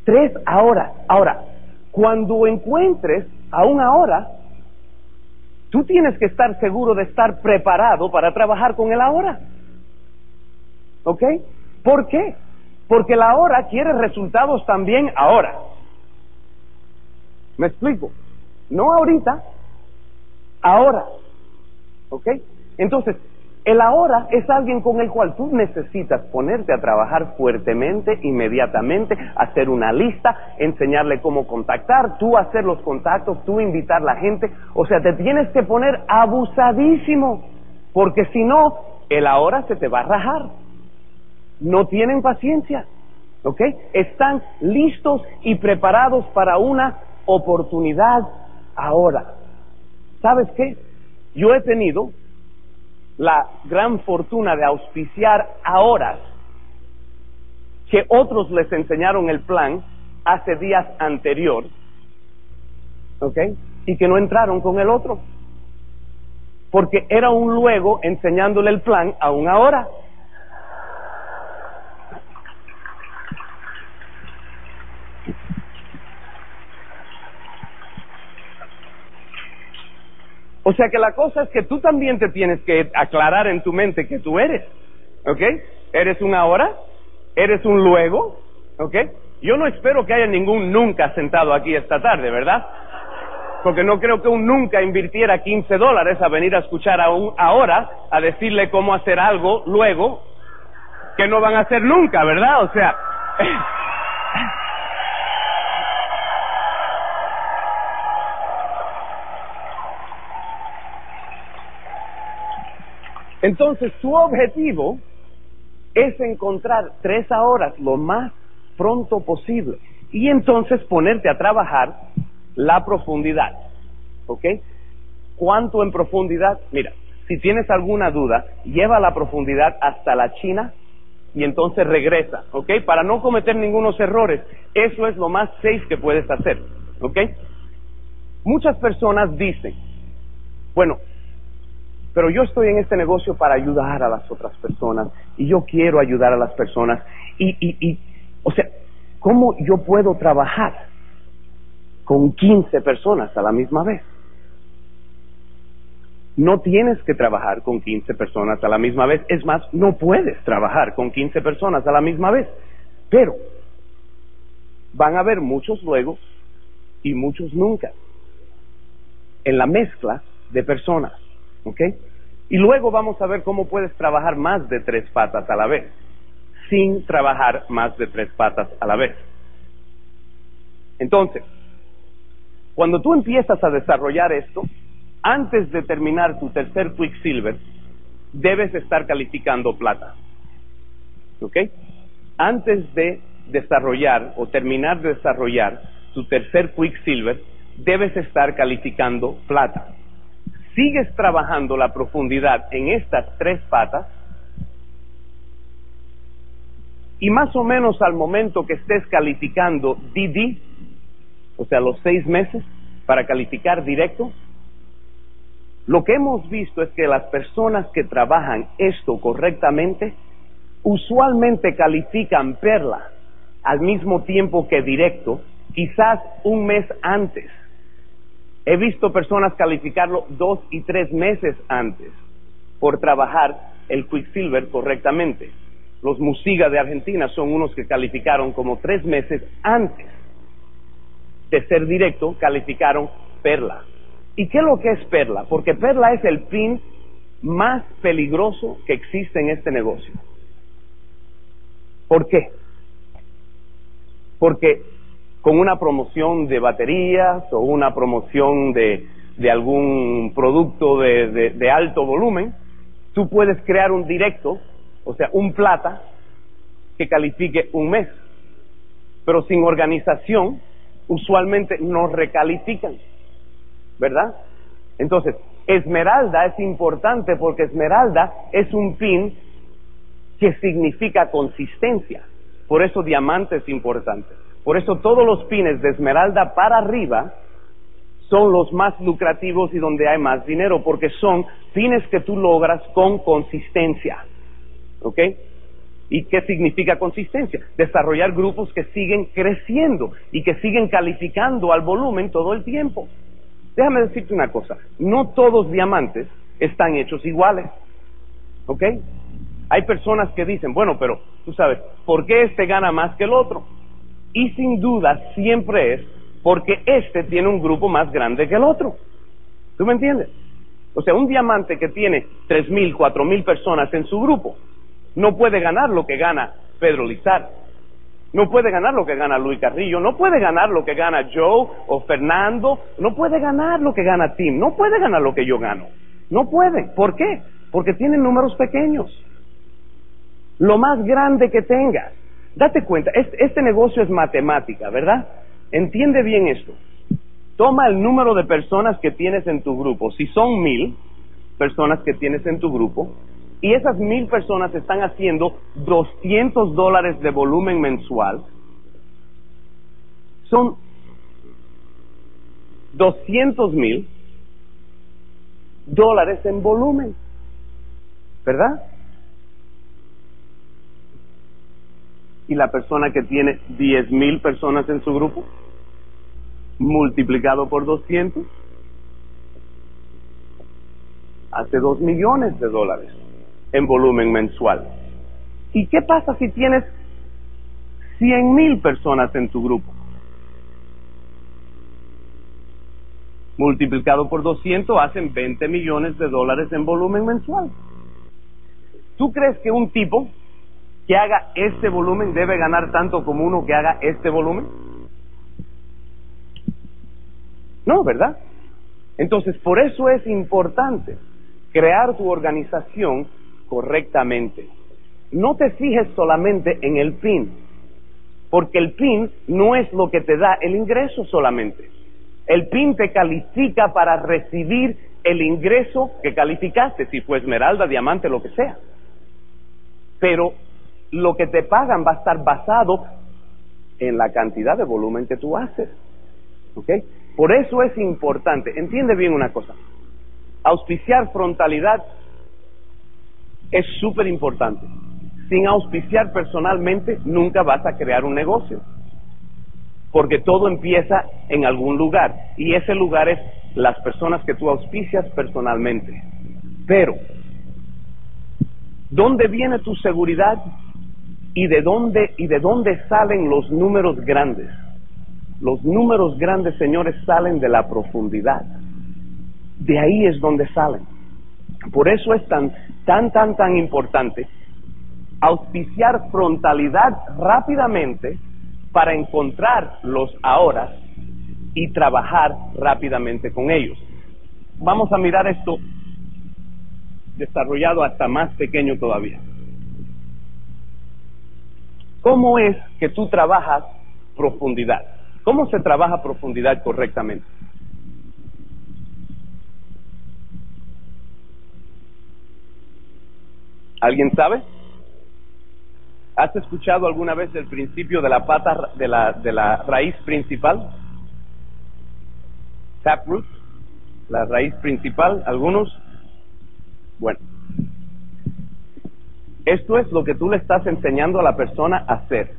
Tres ahora. Ahora, cuando encuentres a un ahora, tú tienes que estar seguro de estar preparado para trabajar con el ahora. ¿Ok? ¿Por qué? Porque el ahora quiere resultados también ahora. ¿Me explico? No ahorita, ahora. ¿Ok? Entonces, el ahora es alguien con el cual tú necesitas ponerte a trabajar fuertemente, inmediatamente, hacer una lista, enseñarle cómo contactar, tú hacer los contactos, tú invitar a la gente. O sea, te tienes que poner abusadísimo, porque si no, el ahora se te va a rajar. No tienen paciencia, ¿ok? Están listos y preparados para una oportunidad ahora. ¿Sabes qué? Yo he tenido la gran fortuna de auspiciar a horas que otros les enseñaron el plan hace días anterior, ¿ok? Y que no entraron con el otro, porque era un luego enseñándole el plan a un ahora. O sea que la cosa es que tú también te tienes que aclarar en tu mente que tú eres. ¿Ok? ¿Eres un ahora? ¿Eres un luego? ¿Ok? Yo no espero que haya ningún nunca sentado aquí esta tarde, ¿verdad? Porque no creo que un nunca invirtiera 15 dólares a venir a escuchar a un ahora, a decirle cómo hacer algo luego, que no van a hacer nunca, ¿verdad? O sea... <laughs> Entonces, su objetivo es encontrar tres horas lo más pronto posible y entonces ponerte a trabajar la profundidad. ¿Ok? ¿Cuánto en profundidad? Mira, si tienes alguna duda, lleva la profundidad hasta la China y entonces regresa, ¿ok? Para no cometer ningunos errores. Eso es lo más safe que puedes hacer, ¿ok? Muchas personas dicen, bueno, pero yo estoy en este negocio para ayudar a las otras personas y yo quiero ayudar a las personas y, y, y o sea, ¿cómo yo puedo trabajar con 15 personas a la misma vez? No tienes que trabajar con 15 personas a la misma vez, es más, no puedes trabajar con 15 personas a la misma vez, pero van a haber muchos luego y muchos nunca en la mezcla de personas, ¿ok? Y luego vamos a ver cómo puedes trabajar más de tres patas a la vez, sin trabajar más de tres patas a la vez. Entonces, cuando tú empiezas a desarrollar esto, antes de terminar tu tercer Quicksilver, debes estar calificando plata. ¿Ok? Antes de desarrollar o terminar de desarrollar tu tercer Quicksilver, debes estar calificando plata. Sigues trabajando la profundidad en estas tres patas y más o menos al momento que estés calificando DD, o sea, los seis meses para calificar directo, lo que hemos visto es que las personas que trabajan esto correctamente usualmente califican perla al mismo tiempo que directo, quizás un mes antes. He visto personas calificarlo dos y tres meses antes por trabajar el Quicksilver correctamente. Los Musiga de Argentina son unos que calificaron como tres meses antes de ser directo, calificaron Perla. ¿Y qué es lo que es Perla? Porque Perla es el pin más peligroso que existe en este negocio. ¿Por qué? Porque con una promoción de baterías o una promoción de, de algún producto de, de alto volumen, tú puedes crear un directo, o sea, un plata, que califique un mes. Pero sin organización, usualmente no recalifican. ¿verdad? Entonces, esmeralda es importante porque esmeralda es un pin que significa consistencia. Por eso diamante es importante. Por eso todos los pines de esmeralda para arriba son los más lucrativos y donde hay más dinero, porque son pines que tú logras con consistencia. ¿Ok? ¿Y qué significa consistencia? Desarrollar grupos que siguen creciendo y que siguen calificando al volumen todo el tiempo. Déjame decirte una cosa, no todos diamantes están hechos iguales, ¿ok? Hay personas que dicen, bueno, pero tú sabes, ¿por qué este gana más que el otro? Y sin duda siempre es porque este tiene un grupo más grande que el otro. ¿Tú me entiendes? O sea, un diamante que tiene tres mil, cuatro mil personas en su grupo no puede ganar lo que gana Pedro Lizar. No puede ganar lo que gana Luis Carrillo, no puede ganar lo que gana Joe o Fernando, no puede ganar lo que gana Tim, no puede ganar lo que yo gano. No puede. ¿Por qué? Porque tienen números pequeños. Lo más grande que tengas. Date cuenta, este, este negocio es matemática, ¿verdad? Entiende bien esto. Toma el número de personas que tienes en tu grupo. Si son mil personas que tienes en tu grupo, y esas mil personas están haciendo 200 dólares de volumen mensual, son 200 mil dólares en volumen, ¿verdad? Y la persona que tiene 10 mil personas en su grupo, multiplicado por 200, hace 2 millones de dólares en volumen mensual. ¿Y qué pasa si tienes 100 mil personas en tu grupo? Multiplicado por 200 hacen 20 millones de dólares en volumen mensual. ¿Tú crees que un tipo que haga este volumen debe ganar tanto como uno que haga este volumen? No, ¿verdad? Entonces, por eso es importante crear tu organización correctamente. No te fijes solamente en el PIN, porque el PIN no es lo que te da el ingreso solamente. El PIN te califica para recibir el ingreso que calificaste, si fue esmeralda, diamante, lo que sea. Pero lo que te pagan va a estar basado en la cantidad de volumen que tú haces. ¿Ok? Por eso es importante, entiende bien una cosa, auspiciar frontalidad es súper importante. Sin auspiciar personalmente nunca vas a crear un negocio. Porque todo empieza en algún lugar y ese lugar es las personas que tú auspicias personalmente. Pero, ¿dónde viene tu seguridad y de dónde y de dónde salen los números grandes? Los números grandes, señores, salen de la profundidad. De ahí es donde salen. Por eso es tan, tan, tan, tan importante auspiciar frontalidad rápidamente para encontrar los ahora y trabajar rápidamente con ellos. Vamos a mirar esto desarrollado hasta más pequeño todavía. ¿Cómo es que tú trabajas profundidad? ¿Cómo se trabaja profundidad correctamente? ¿Alguien sabe? ¿Has escuchado alguna vez el principio de la pata de la, de la raíz principal? Taproot, la raíz principal, algunos. Bueno, esto es lo que tú le estás enseñando a la persona a hacer.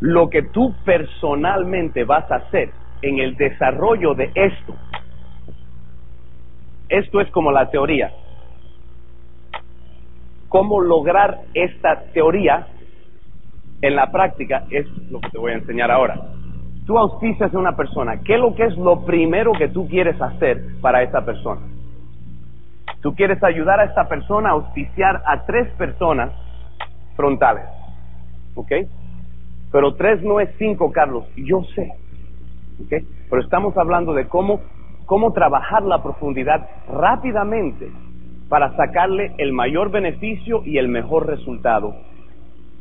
Lo que tú personalmente vas a hacer en el desarrollo de esto. Esto es como la teoría cómo lograr esta teoría en la práctica es lo que te voy a enseñar ahora. Tú auspicias a una persona. ¿Qué es lo que es lo primero que tú quieres hacer para esa persona? Tú quieres ayudar a esta persona a auspiciar a tres personas frontales. ¿Ok? Pero tres no es cinco, Carlos. Yo sé. ¿Ok? Pero estamos hablando de cómo, cómo trabajar la profundidad rápidamente para sacarle el mayor beneficio y el mejor resultado.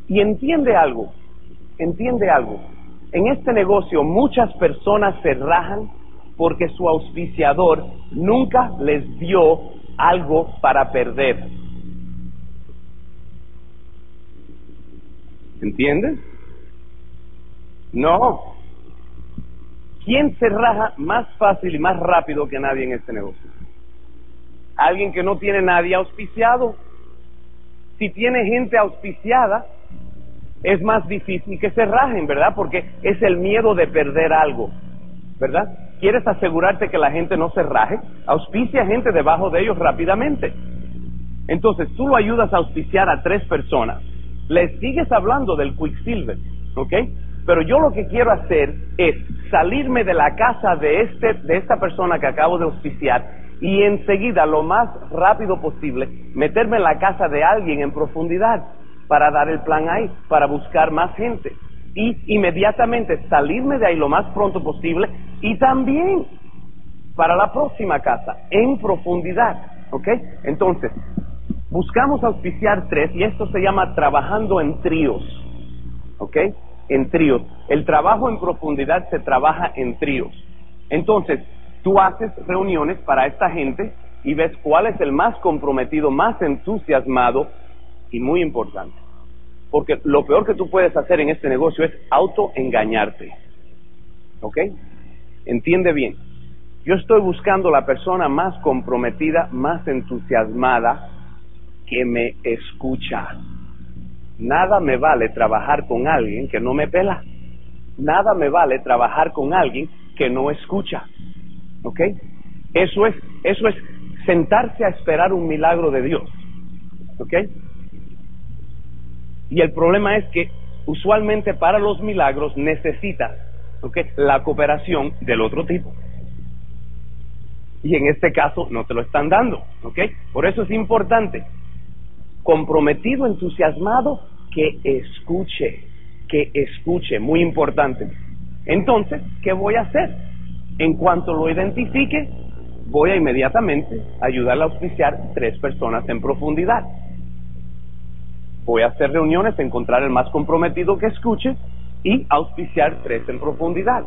Y entiende algo, entiende algo. En este negocio muchas personas se rajan porque su auspiciador nunca les dio algo para perder. ¿Entiendes? No. ¿Quién se raja más fácil y más rápido que nadie en este negocio? alguien que no tiene nadie auspiciado. Si tiene gente auspiciada, es más difícil que se rajen, ¿verdad? Porque es el miedo de perder algo, ¿verdad? ¿Quieres asegurarte que la gente no se raje? Auspicia gente debajo de ellos rápidamente. Entonces, tú lo ayudas a auspiciar a tres personas. Les sigues hablando del Quicksilver, ¿ok? Pero yo lo que quiero hacer es salirme de la casa de, este, de esta persona que acabo de auspiciar y enseguida, lo más rápido posible, meterme en la casa de alguien en profundidad para dar el plan ahí, para buscar más gente y inmediatamente salirme de ahí lo más pronto posible y también para la próxima casa en profundidad, ¿ok? Entonces, buscamos auspiciar tres y esto se llama trabajando en tríos, ¿ok? En tríos. El trabajo en profundidad se trabaja en tríos. Entonces, Tú haces reuniones para esta gente y ves cuál es el más comprometido, más entusiasmado y muy importante. Porque lo peor que tú puedes hacer en este negocio es autoengañarte. ¿Ok? Entiende bien. Yo estoy buscando la persona más comprometida, más entusiasmada, que me escucha. Nada me vale trabajar con alguien que no me pela. Nada me vale trabajar con alguien que no escucha. ¿Ok? Eso es, eso es sentarse a esperar un milagro de Dios. ¿Ok? Y el problema es que usualmente para los milagros necesitas ¿ok? la cooperación del otro tipo. Y en este caso no te lo están dando. ¿Ok? Por eso es importante, comprometido, entusiasmado, que escuche, que escuche, muy importante. Entonces, ¿qué voy a hacer? En cuanto lo identifique, voy a inmediatamente ayudarle a auspiciar tres personas en profundidad. Voy a hacer reuniones, encontrar el más comprometido que escuche y auspiciar tres en profundidad.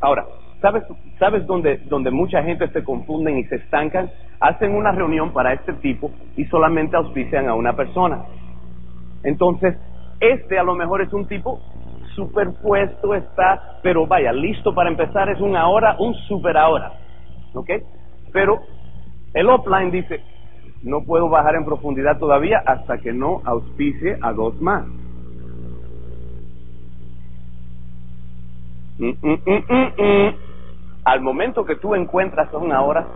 Ahora, ¿sabes, sabes dónde, dónde mucha gente se confunden y se estancan? Hacen una reunión para este tipo y solamente auspician a una persona. Entonces, este a lo mejor es un tipo superpuesto está, pero vaya, listo para empezar, es un ahora, un super ahora. ¿Ok? Pero el offline dice, no puedo bajar en profundidad todavía hasta que no auspicie a dos más. Mm, mm, mm, Al momento que tú encuentras una hora,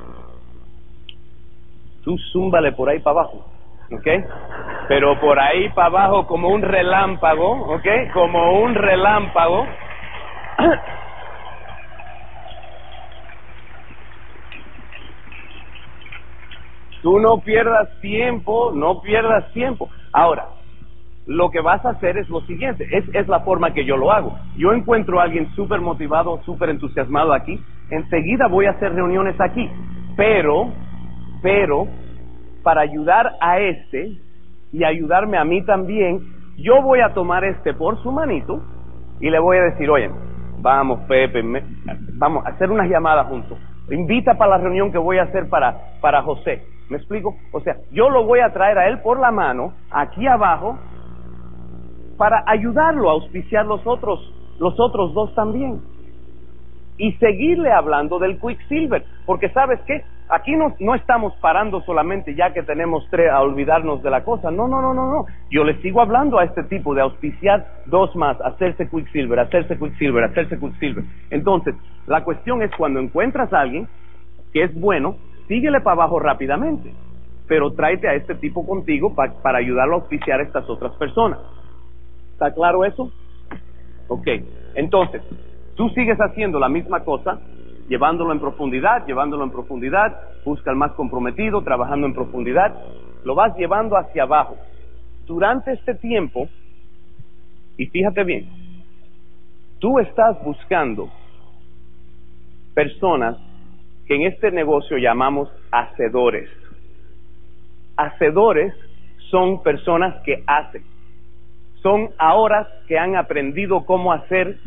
tú zúmbale por ahí para abajo. Pero por ahí para abajo como un relámpago. Como un relámpago. <clears throat> Tú no pierdas tiempo, no pierdas tiempo. Ahora, lo que vas a hacer es lo siguiente, es, es la forma que yo lo hago. Yo encuentro a alguien súper motivado, súper entusiasmado aquí, enseguida voy a hacer reuniones aquí, pero, pero, para ayudar a este y ayudarme a mí también, yo voy a tomar este por su manito y le voy a decir, oye, vamos Pepe, vamos a hacer unas llamadas juntos, invita para la reunión que voy a hacer para, para José. ¿Me explico? O sea, yo lo voy a traer a él por la mano, aquí abajo, para ayudarlo a auspiciar los otros, los otros dos también. Y seguirle hablando del Quicksilver, porque sabes qué, aquí no, no estamos parando solamente ya que tenemos tres a olvidarnos de la cosa, no, no, no, no, no, yo le sigo hablando a este tipo de auspiciar dos más, hacerse Quicksilver, hacerse Quicksilver, hacerse Quicksilver. Entonces, la cuestión es cuando encuentras a alguien que es bueno, síguele para abajo rápidamente, pero tráete a este tipo contigo para ayudarlo a auspiciar a estas otras personas. ¿Está claro eso? Ok, entonces, tú sigues haciendo la misma cosa, llevándolo en profundidad, llevándolo en profundidad, busca al más comprometido, trabajando en profundidad, lo vas llevando hacia abajo. Durante este tiempo, y fíjate bien, tú estás buscando personas en este negocio llamamos hacedores. Hacedores son personas que hacen son ahora que han aprendido cómo hacer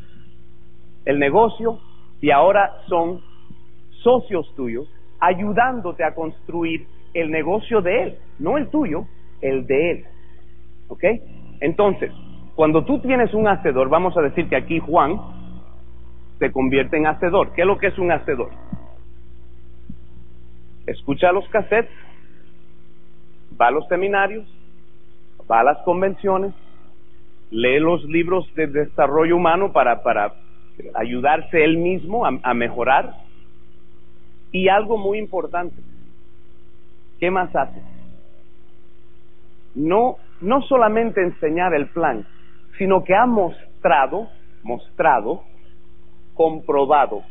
el negocio y ahora son socios tuyos ayudándote a construir el negocio de él, no el tuyo, el de él. ¿Ok? Entonces, cuando tú tienes un hacedor, vamos a decir que aquí Juan se convierte en hacedor. ¿Qué es lo que es un hacedor? Escucha los cassettes, va a los seminarios, va a las convenciones, lee los libros de desarrollo humano para, para ayudarse él mismo a, mejorar. Y algo muy importante, ¿qué más hace? No, no solamente enseñar el plan, sino que ha mostrado, mostrado, comprobado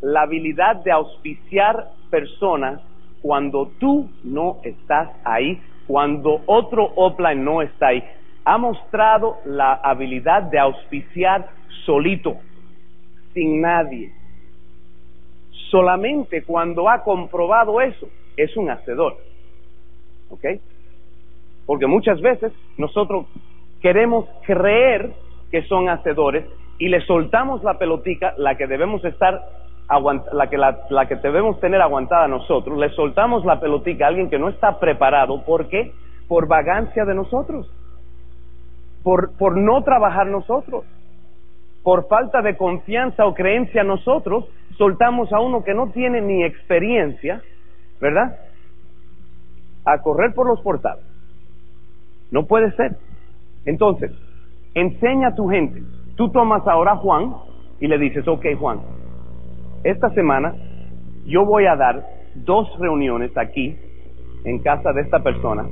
la habilidad de auspiciar personas cuando tú no estás ahí, cuando otro offline no está ahí ha mostrado la habilidad de auspiciar solito, sin nadie. Solamente cuando ha comprobado eso, es un hacedor. ¿Ok? Porque muchas veces nosotros queremos creer que son hacedores y le soltamos la pelotica, la que debemos estar la que, debemos tener aguantada nosotros, le soltamos la pelotica a alguien que no está preparado, ¿por qué? Por vagancia de nosotros por, por no trabajar nosotros, por falta de confianza o creencia nosotros, soltamos a uno que no tiene ni experiencia, ¿verdad? A correr por los portales. No puede ser. Entonces, enseña a tu gente. Tú tomas ahora a Juan y le dices, ok Juan, esta semana yo voy a dar dos reuniones aquí en casa de esta persona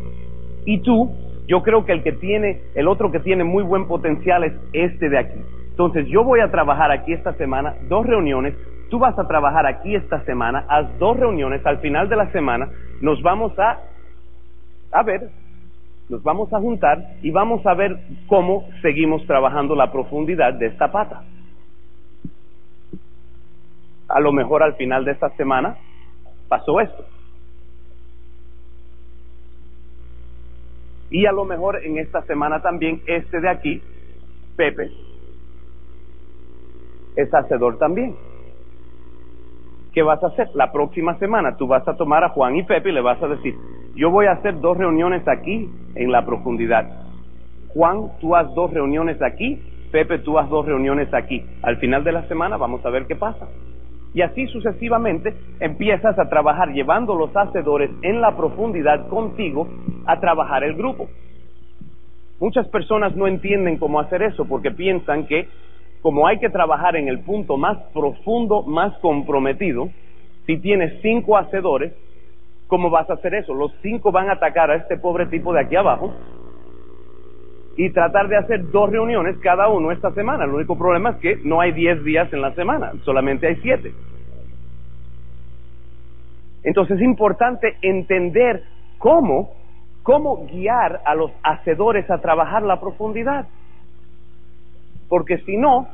y tú yo creo que el que tiene, el otro que tiene muy buen potencial es este de aquí. Entonces yo voy a trabajar aquí esta semana, dos reuniones, tú vas a trabajar aquí esta semana, haz dos reuniones, al final de la semana nos vamos a, a ver, nos vamos a juntar y vamos a ver cómo seguimos trabajando la profundidad de esta pata. A lo mejor al final de esta semana pasó esto. Y a lo mejor en esta semana también este de aquí, Pepe, es hacedor también. ¿Qué vas a hacer? La próxima semana tú vas a tomar a Juan y Pepe y le vas a decir, yo voy a hacer dos reuniones aquí en la profundidad. Juan, tú haz dos reuniones aquí, Pepe, tú haz dos reuniones aquí. Al final de la semana vamos a ver qué pasa. Y así sucesivamente empiezas a trabajar llevando los hacedores en la profundidad contigo a trabajar el grupo. Muchas personas no entienden cómo hacer eso porque piensan que como hay que trabajar en el punto más profundo, más comprometido, si tienes cinco hacedores, ¿cómo vas a hacer eso? Los cinco van a atacar a este pobre tipo de aquí abajo y tratar de hacer dos reuniones cada uno esta semana. El único problema es que no hay diez días en la semana, solamente hay siete. Entonces es importante entender cómo, cómo guiar a los hacedores a trabajar la profundidad. Porque si no,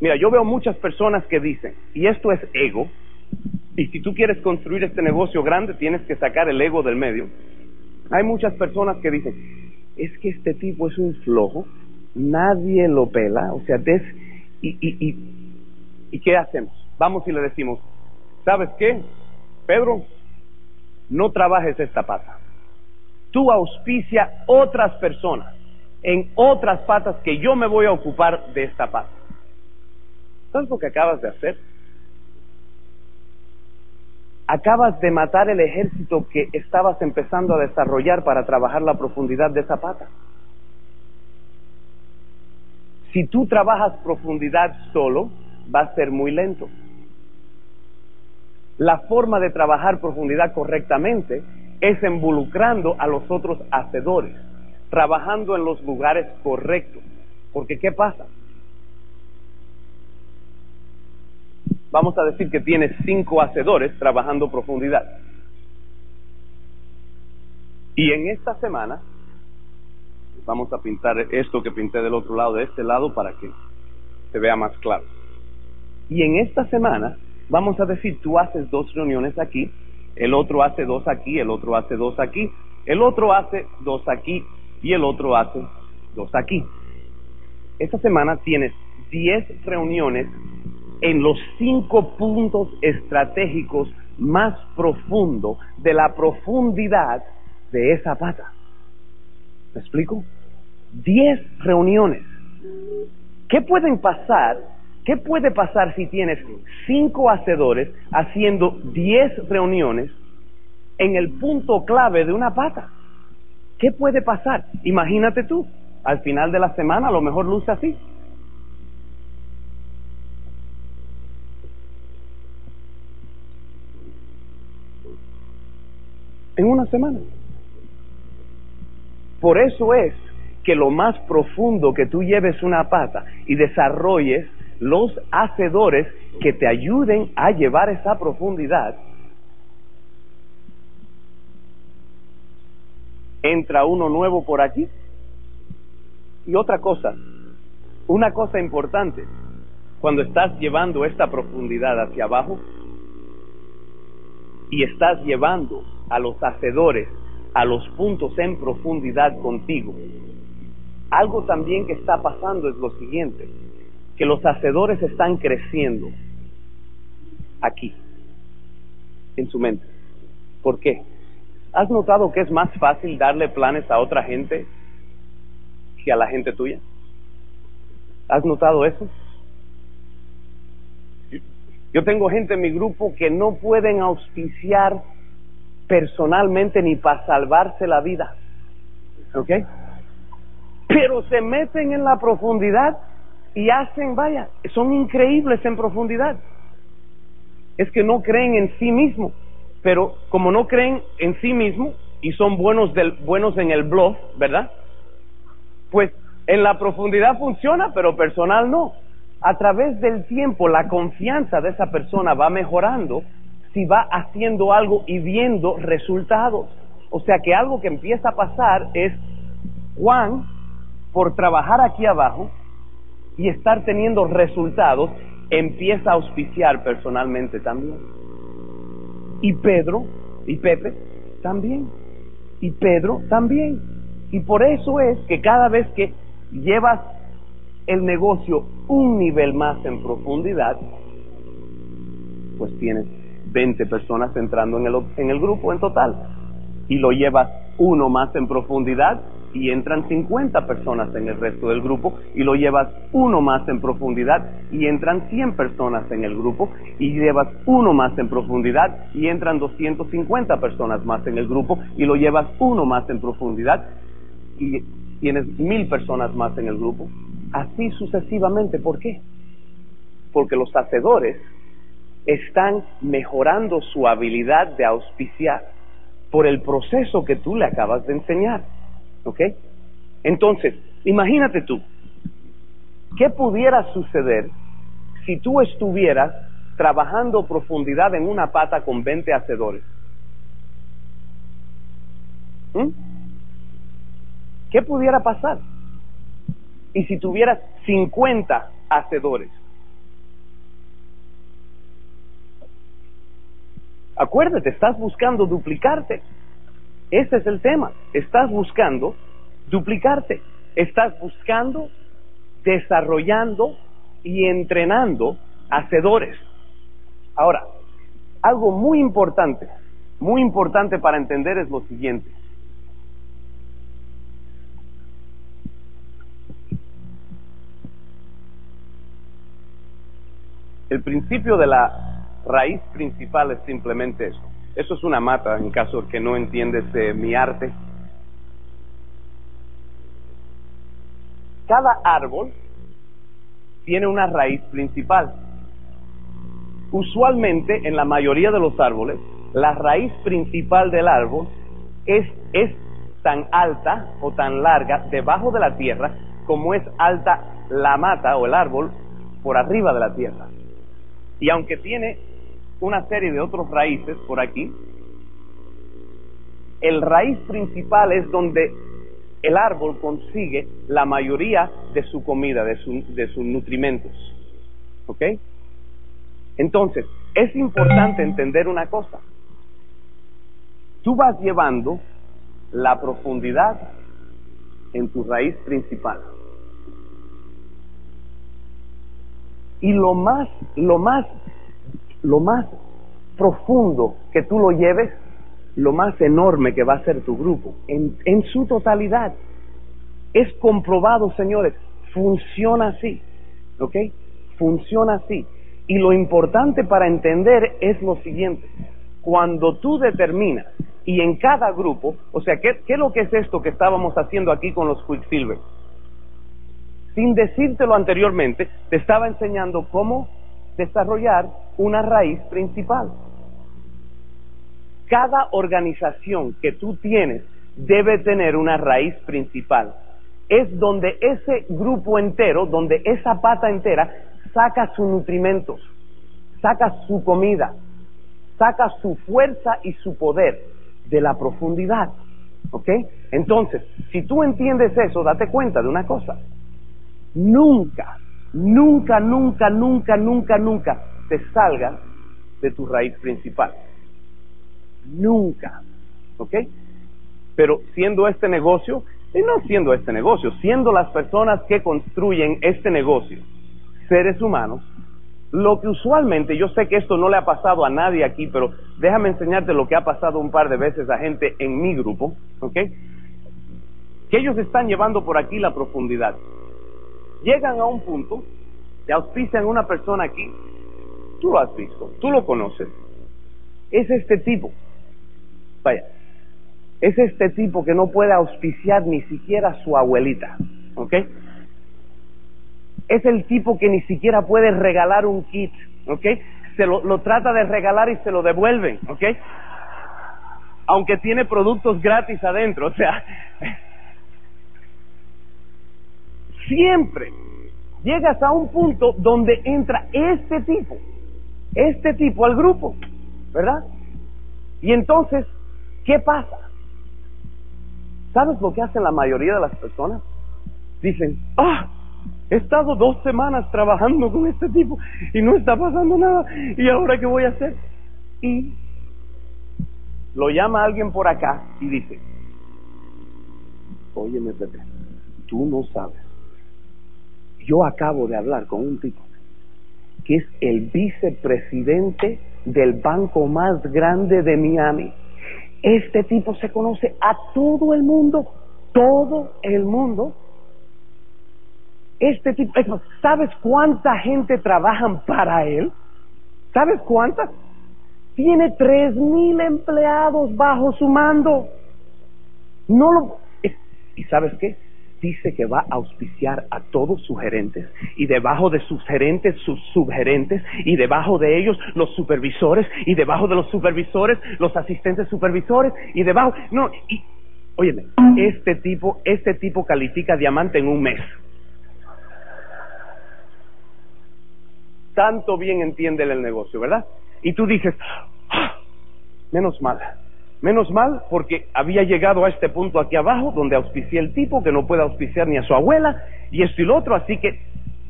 mira, yo veo muchas personas que dicen, y esto es ego, y si tú quieres construir este negocio grande, tienes que sacar el ego del medio. Hay muchas personas que dicen, es que este tipo es un flojo, nadie lo pela, o sea, y, y, ¿y qué hacemos? Vamos y le decimos, ¿sabes qué? Pedro, no trabajes esta pata. Tú auspicia otras personas en otras patas que yo me voy a ocupar de esta pata. ¿Sabes lo que acabas de hacer? Acabas de matar el ejército que estabas empezando a desarrollar para trabajar la profundidad de esa pata. Si tú trabajas profundidad solo, va a ser muy lento. La forma de trabajar profundidad correctamente es involucrando a los otros hacedores, trabajando en los lugares correctos. Porque ¿qué pasa? Vamos a decir que tienes cinco hacedores trabajando profundidad. Y en esta semana, vamos a pintar esto que pinté del otro lado, de este lado, para que se vea más claro. Y en esta semana, vamos a decir, tú haces dos reuniones aquí, el otro hace dos aquí, el otro hace dos aquí, el otro hace dos aquí y el otro hace dos aquí. Esta semana tienes diez reuniones en los cinco puntos estratégicos más profundos de la profundidad de esa pata. ¿Me explico? Diez reuniones. ¿Qué pueden pasar? ¿Qué puede pasar si tienes cinco hacedores haciendo diez reuniones en el punto clave de una pata? ¿Qué puede pasar? Imagínate tú, al final de la semana a lo mejor luce así. en una semana. Por eso es que lo más profundo que tú lleves una pata y desarrolles los hacedores que te ayuden a llevar esa profundidad, entra uno nuevo por aquí. Y otra cosa, una cosa importante, cuando estás llevando esta profundidad hacia abajo y estás llevando a los hacedores, a los puntos en profundidad contigo. Algo también que está pasando es lo siguiente, que los hacedores están creciendo aquí, en su mente. ¿Por qué? ¿Has notado que es más fácil darle planes a otra gente que a la gente tuya? ¿Has notado eso? Yo tengo gente en mi grupo que no pueden auspiciar personalmente ni para salvarse la vida. ¿Ok? Pero se meten en la profundidad y hacen, vaya, son increíbles en profundidad. Es que no creen en sí mismo, pero como no creen en sí mismo y son buenos, del, buenos en el bluff, ¿verdad? Pues en la profundidad funciona, pero personal no. A través del tiempo la confianza de esa persona va mejorando si va haciendo algo y viendo resultados. O sea que algo que empieza a pasar es Juan, por trabajar aquí abajo y estar teniendo resultados, empieza a auspiciar personalmente también. Y Pedro y Pepe también. Y Pedro también. Y por eso es que cada vez que llevas el negocio un nivel más en profundidad, pues tienes 20 personas entrando en el, en el grupo en total. Y lo llevas uno más en profundidad y entran 50 personas en el resto del grupo y lo llevas uno más en profundidad y entran 100 personas en el grupo y llevas uno más en profundidad y entran 250 personas más en el grupo y lo llevas uno más en profundidad y tienes mil personas más en el grupo. Así sucesivamente. ¿Por qué? Porque los hacedores están mejorando su habilidad de auspiciar por el proceso que tú le acabas de enseñar. ¿Ok? Entonces, imagínate tú, ¿qué pudiera suceder si tú estuvieras trabajando profundidad en una pata con 20 hacedores? ¿Mm? ¿Qué pudiera pasar? Y si tuvieras 50 hacedores. Acuérdate, estás buscando duplicarte. Ese es el tema. Estás buscando duplicarte. Estás buscando, desarrollando y entrenando hacedores. Ahora, algo muy importante, muy importante para entender es lo siguiente. El principio de la raíz principal es simplemente eso. Eso es una mata, en caso que no entiendes eh, mi arte. Cada árbol tiene una raíz principal. Usualmente, en la mayoría de los árboles, la raíz principal del árbol es tan alta o tan larga debajo de la tierra como es alta la mata o el árbol por arriba de la tierra. Y aunque tiene una serie de otros raíces por aquí. El raíz principal es donde el árbol consigue la mayoría de su comida, de, de sus nutrimentos. ¿Ok? Entonces, es importante entender una cosa. Tú vas llevando la profundidad en tu raíz principal. Y lo más, lo más lo más profundo que tú lo lleves, lo más enorme que va a ser tu grupo, en, su totalidad. Es comprobado, señores, funciona así, ¿ok? Funciona así. Y lo importante para entender es lo siguiente, cuando tú determinas, y en cada grupo, o sea, ¿qué, qué es lo que es esto que estábamos haciendo aquí con los Quicksilver? Sin decírtelo anteriormente, te estaba enseñando cómo desarrollar una raíz principal. Cada organización que tú tienes debe tener una raíz principal. Es donde ese grupo entero, donde esa pata entera saca sus nutrimentos, saca su comida, saca su fuerza y su poder de la profundidad. ¿Ok? Entonces, si tú entiendes eso, date cuenta de una cosa. Nunca nunca, nunca, nunca, nunca, nunca te salga de tu raíz principal. Nunca. ¿Ok? Pero siendo este negocio, y no siendo este negocio, siendo las personas que construyen este negocio, seres humanos, lo que usualmente, yo sé que esto no le ha pasado a nadie aquí, pero déjame enseñarte lo que ha pasado un par de veces a gente en mi grupo, ¿ok? Que ellos están llevando por aquí la profundidad llegan a un punto, te auspician una persona aquí, tú lo has visto, tú lo conoces, es este tipo, vaya, es este tipo que no puede auspiciar ni siquiera a su abuelita, ¿ok? Es el tipo que ni siquiera puede regalar un kit, ¿ok? Se lo, lo trata de regalar y se lo devuelven, ¿ok? Aunque tiene productos gratis adentro, o sea, siempre llegas a un punto donde entra este tipo, este tipo al grupo, ¿verdad? Y entonces, ¿qué pasa? ¿Sabes lo que hacen la mayoría de las personas? Dicen, ah, he estado dos semanas trabajando con este tipo y no está pasando nada, ¿y ahora qué voy a hacer? Y lo llama alguien por acá y dice, óyeme Pepe, tú no sabes yo acabo de hablar con un tipo que es el vicepresidente del banco más grande de Miami. Este tipo se conoce a todo el mundo, todo el mundo. Este tipo, ¿sabes cuánta gente trabajan para él? ¿Sabes cuántas? Tiene tres mil empleados bajo su mando. No lo. ¿Y sabes qué? Dice que va a auspiciar a todos sus gerentes y debajo de sus gerentes sus subgerentes y debajo de ellos los supervisores y debajo de los supervisores los asistentes supervisores y debajo no y óyeme este tipo este tipo califica diamante en un mes. Tanto bien entiende el negocio verdad y tú dices, ah, menos mal, menos mal porque había llegado a este punto aquí abajo donde auspicié el tipo que no puede auspiciar ni a su abuela y esto y lo otro, así que,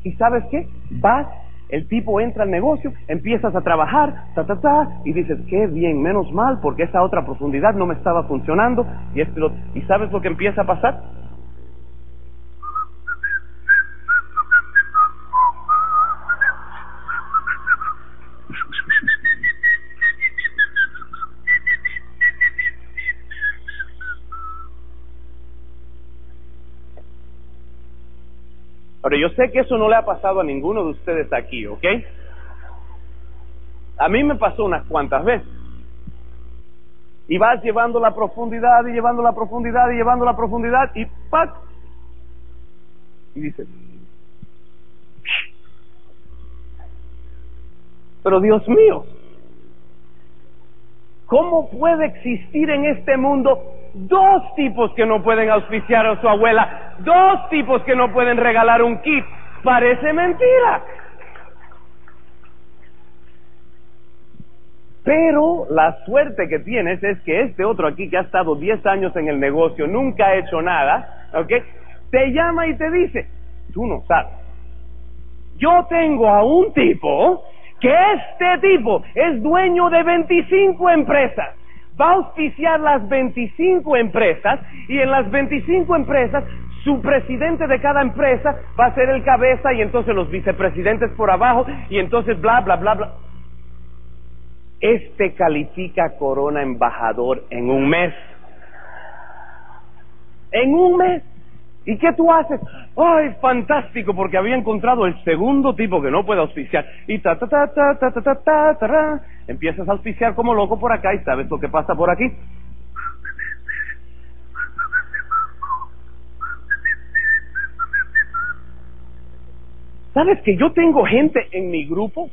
¿y sabes qué? Vas, el tipo entra al negocio, empiezas a trabajar, ta, ta, ta, y dices, qué bien, menos mal porque esa otra profundidad no me estaba funcionando y esto y lo ¿Y sabes lo que empieza a pasar? Pero yo sé que eso no le ha pasado a ninguno de ustedes aquí, ¿ok? A mí me pasó unas cuantas veces. Y vas llevando la profundidad y llevando la profundidad y llevando la profundidad y ¡pac! Y dices, pero Dios mío, ¿cómo puede existir en este mundo dos tipos que no pueden auspiciar a su abuela, dos tipos que no pueden regalar un kit. Parece mentira. Pero la suerte que tienes es que este otro aquí que ha estado 10 años en el negocio, nunca ha hecho nada, ¿ok? Te llama y te dice, tú no sabes. Yo tengo a un tipo que este tipo es dueño de 25 empresas va a auspiciar las 25 empresas y en las 25 empresas su presidente de cada empresa va a ser el cabeza y entonces los vicepresidentes por abajo y entonces bla, bla, bla, bla. Este califica Corona embajador en un mes. En un mes. ¿Y qué tú haces? ¡Ay, fantástico! Porque había encontrado el segundo tipo que no puede auspiciar. Y ta, ta, ta, ta, ta, ta, ta, ta, ta, Empiezas a auspiciar como loco por acá y sabes lo que pasa por aquí. ¿Sabes que yo tengo gente en mi grupo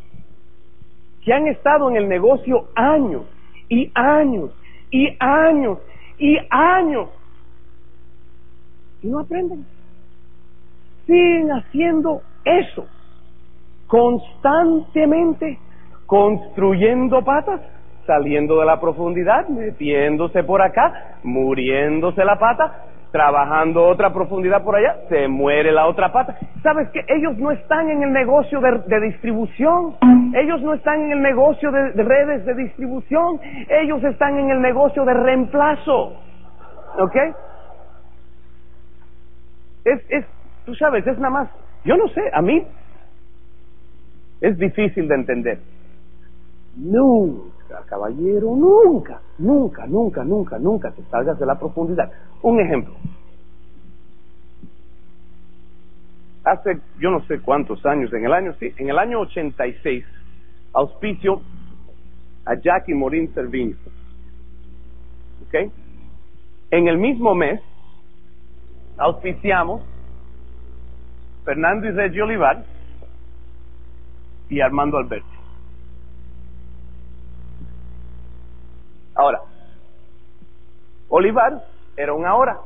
que han estado en el negocio años y años y años y años y no aprenden. Siguen haciendo eso constantemente, construyendo patas, saliendo de la profundidad, metiéndose por acá, muriéndose la pata, trabajando otra profundidad por allá, se muere la otra pata. ¿Sabes que Ellos no están en el negocio de, distribución, ellos no están en el negocio de redes de distribución, ellos están en el negocio de reemplazo. ¿Ok? Es, es, tú sabes, es nada más, yo no sé, a mí es difícil de entender. Nunca, caballero, nunca, nunca, nunca, nunca, nunca te salgas de la profundidad. Un ejemplo. Hace yo no sé cuántos años, en el año, sí, en el año 86, auspicio a Jackie Morín Servini. ¿Ok? En el mismo mes, auspiciamos Fernando y Reggie Olivar y Armando Alberti. Ahora, Olivar era un ahora,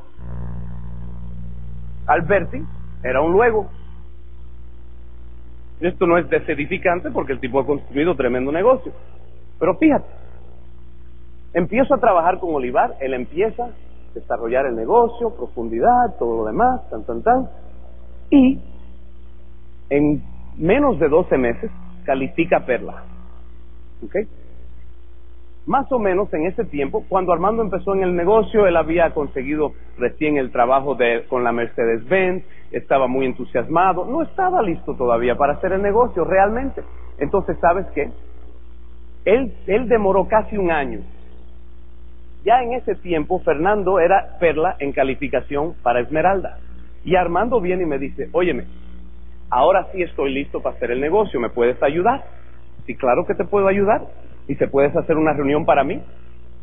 Alberti era un luego. Esto no es desedificante porque el tipo ha construido tremendo negocio. Pero fíjate, empiezo a trabajar con Olivar, él empieza desarrollar el negocio, profundidad, todo lo demás, tan, tan, tan. Y en menos de 12 meses califica Perla. ¿Ok? Más o menos en ese tiempo, cuando Armando empezó en el negocio, él había conseguido recién el trabajo de, con la Mercedes-Benz, estaba muy entusiasmado, no estaba listo todavía para hacer el negocio realmente. Entonces, ¿sabes qué? Él, él demoró casi un año ya en ese tiempo Fernando era perla en calificación para Esmeralda. Y Armando viene y me dice, óyeme, ahora sí estoy listo para hacer el negocio, ¿me puedes ayudar? Sí, claro que te puedo ayudar. ¿Y se puedes hacer una reunión para mí?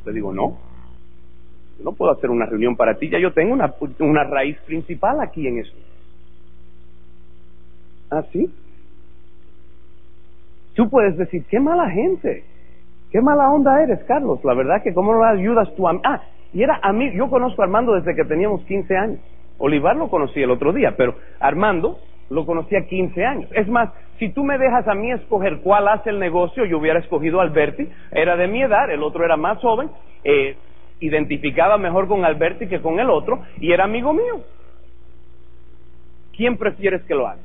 Le digo, no, no puedo hacer una reunión para ti, ya yo tengo una, una raíz principal aquí en eso. ¿Ah, sí? Tú puedes decir, qué mala gente, qué mala onda eres, Carlos. La verdad que cómo no ayudas tú a mí. Ah, y era a mí, yo conozco a Armando desde que teníamos 15 años. Olivar lo conocí el otro día, pero Armando lo conocía 15 años. Es más, si tú me dejas a mí escoger cuál hace el negocio, yo hubiera escogido a Alberti. Era de mi edad, el otro era más joven. Eh, identificaba mejor con Alberti que con el otro y era amigo mío. ¿Quién prefieres que lo haga?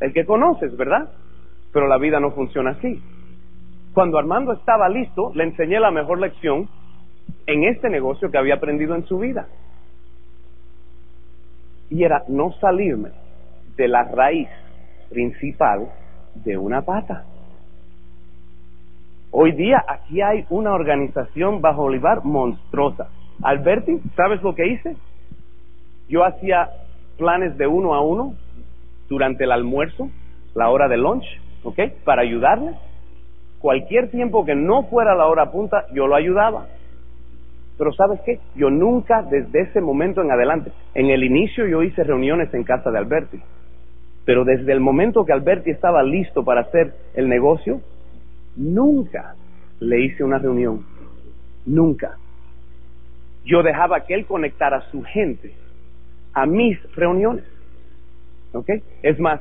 El que conoces, ¿verdad? Pero la vida no funciona así. Cuando Armando estaba listo, le enseñé la mejor lección en este negocio que había aprendido en su vida. Y era no salirme de la raíz principal de una pata. Hoy día aquí hay una organización bajo Olivar monstruosa. Alberti, ¿sabes lo que hice? Yo hacía planes de uno a uno durante el almuerzo, la hora de lunch, ¿ok? Para ayudarle. Cualquier tiempo que no fuera la hora punta, yo lo ayudaba. Pero ¿sabes qué? Yo nunca desde ese momento en adelante, en el inicio yo hice reuniones en casa de Alberti, pero desde el momento que Alberti estaba listo para hacer el negocio, Nunca le hice una reunión. Nunca. Yo dejaba que él conectara a su gente a mis reuniones. ¿Ok? Es más,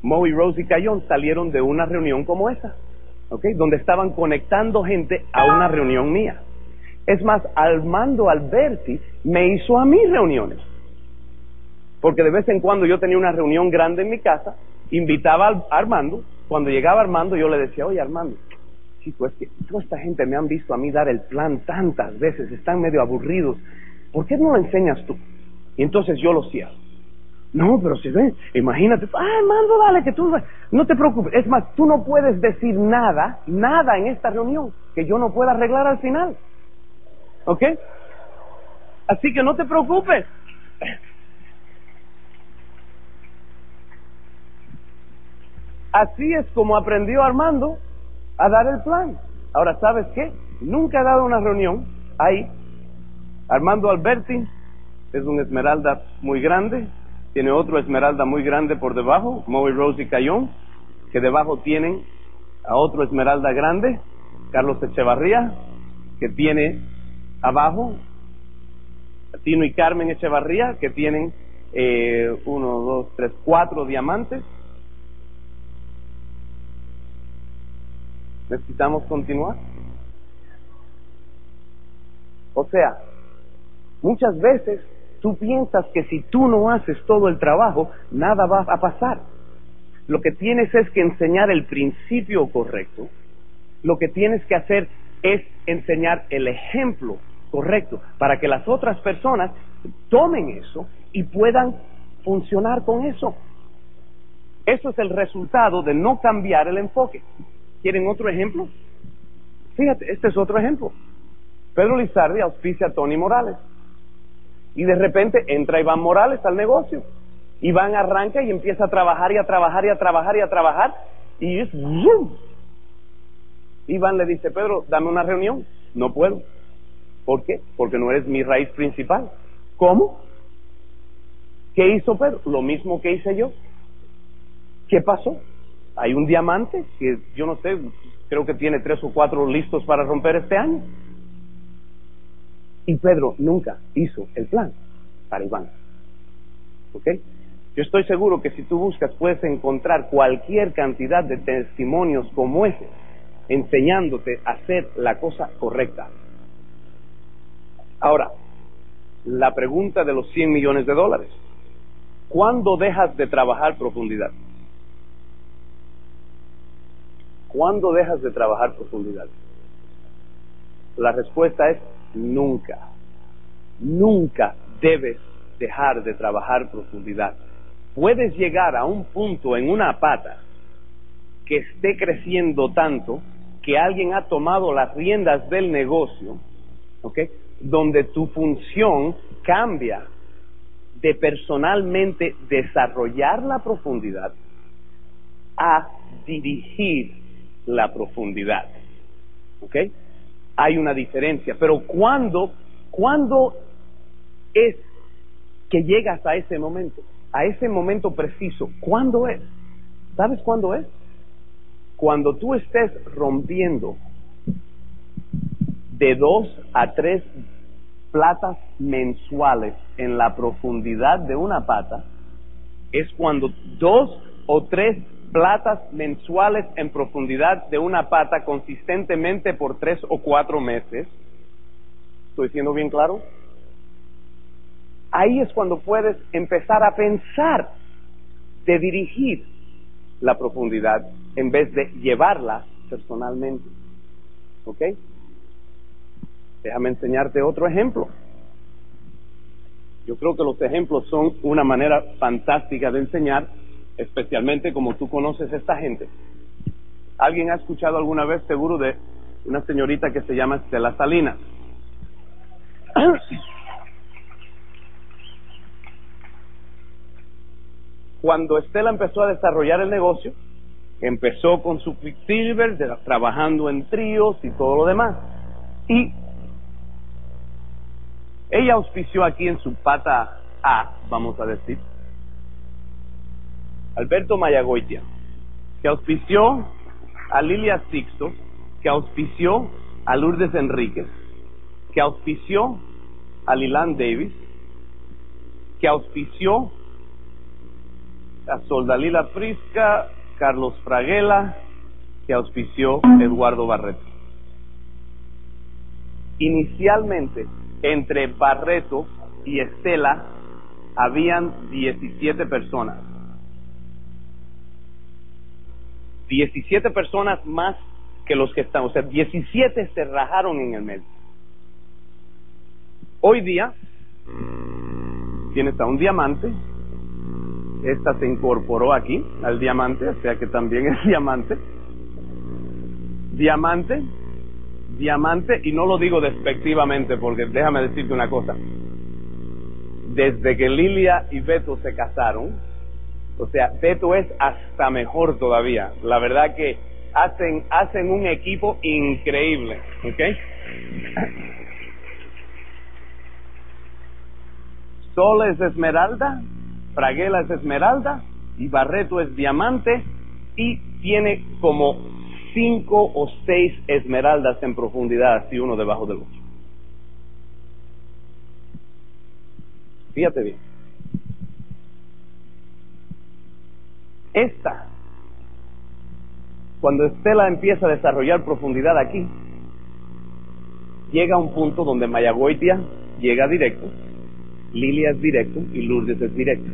Mo y Rose y Cayón salieron de una reunión como esa. ¿Ok? Donde estaban conectando gente a una reunión mía. Es más, Armando Alberti me hizo a mis reuniones. Porque de vez en cuando yo tenía una reunión grande en mi casa, invitaba a Armando cuando llegaba Armando, yo le decía, oye Armando, chico, es que toda esta gente me han visto a mí dar el plan tantas veces, están medio aburridos, ¿por qué no lo enseñas tú? Y entonces yo lo hacía. No, pero si ven, imagínate, ah, Armando, dale, que tú, no te preocupes. Es más, tú no puedes decir nada, nada en esta reunión que yo no pueda arreglar al final. ¿Ok? Así que no te preocupes. Así es como aprendió Armando a dar el plan. Ahora, ¿sabes qué? Nunca he dado una reunión ahí. Armando Alberti es un esmeralda muy grande, tiene otro esmeralda muy grande por debajo, Moe Rose y Cayón, que debajo tienen a otro esmeralda grande, Carlos Echevarría, que tiene abajo Tino y Carmen Echevarría, que tienen eh, uno, dos, tres, cuatro diamantes, Necesitamos continuar. O sea, muchas veces tú piensas que si tú no haces todo el trabajo, nada va a pasar. Lo que tienes es que enseñar el principio correcto. Lo que tienes que hacer es enseñar el ejemplo correcto para que las otras personas tomen eso y puedan funcionar con eso. Eso es el resultado de no cambiar el enfoque. ¿Quieren otro ejemplo? Fíjate, este es otro ejemplo. Pedro Lizardi auspicia a Tony Morales. Y de repente entra Iván Morales al negocio. Iván arranca y empieza a trabajar y a trabajar y a trabajar y a trabajar. Y es Iván le dice, Pedro, dame una reunión. No puedo. ¿Por qué? Porque no eres mi raíz principal. ¿Cómo? ¿Qué hizo Pedro? Lo mismo que hice yo. ¿Qué pasó? hay un diamante que yo no sé, creo que tiene tres o cuatro listos para romper este año. Y Pedro nunca hizo el plan para Iván. ¿Ok? Yo estoy seguro que si tú buscas puedes encontrar cualquier cantidad de testimonios como ese, enseñándote a hacer la cosa correcta. Ahora, la pregunta de los 100 millones de dólares. ¿Cuándo dejas de trabajar profundidad? ¿Cuándo dejas de trabajar profundidad? La respuesta es nunca. Nunca debes dejar de trabajar profundidad. Puedes llegar a un punto en una pata que esté creciendo tanto que alguien ha tomado las riendas del negocio, ¿ok? Donde tu función cambia de personalmente desarrollar la profundidad a dirigir la profundidad. ¿Ok? Hay una diferencia. Pero ¿cuándo, ¿cuándo es que llegas a ese momento? A ese momento preciso. ¿Cuándo es? ¿Sabes cuándo es? Cuando tú estés rompiendo de dos a tres platas mensuales en la profundidad de una pata, es cuando dos o tres platas mensuales en profundidad de una pata consistentemente por tres o cuatro meses. ¿Estoy siendo bien claro? Ahí es cuando puedes empezar a pensar de dirigir la profundidad en vez de llevarla personalmente. ¿Ok? Déjame enseñarte otro ejemplo. Yo creo que los ejemplos son una manera fantástica de enseñar, especialmente como tú conoces a esta gente. ¿Alguien ha escuchado alguna vez seguro de una señorita que se llama Estela Salinas? <clears throat> Cuando Estela empezó a desarrollar el negocio, empezó con su Quicksilver, trabajando en tríos y todo lo demás. Y ella auspició aquí en su pata A, vamos a decir, Alberto Mayagoitia, que auspició a Lilia Sixto, que auspició a Lourdes Enríquez, que auspició a Lilan Davis, que auspició a Soldalila Frisca, Carlos Fraguela, que auspició Eduardo Barreto. Inicialmente entre Barreto y Estela habían 17 personas. 17 personas más que los que están, o sea, 17 se rajaron en el medio. Hoy día tienes a un diamante, esta se incorporó aquí al diamante, o sea que también es <laughs> diamante. Diamante, diamante, y no lo digo despectivamente porque déjame decirte una cosa. Desde que Lilia y Beto se casaron, o sea, Beto es hasta mejor todavía. La verdad que hacen, hacen un equipo increíble, ¿ok? Sol es esmeralda, Fraguela es esmeralda y Barreto es diamante y tiene como cinco o seis esmeraldas en profundidad, así uno debajo del otro. Fíjate bien. Esta, cuando Estela empieza a desarrollar profundidad aquí, llega a un punto donde Mayagoitia llega directo, Lilia es directo y Lourdes es directo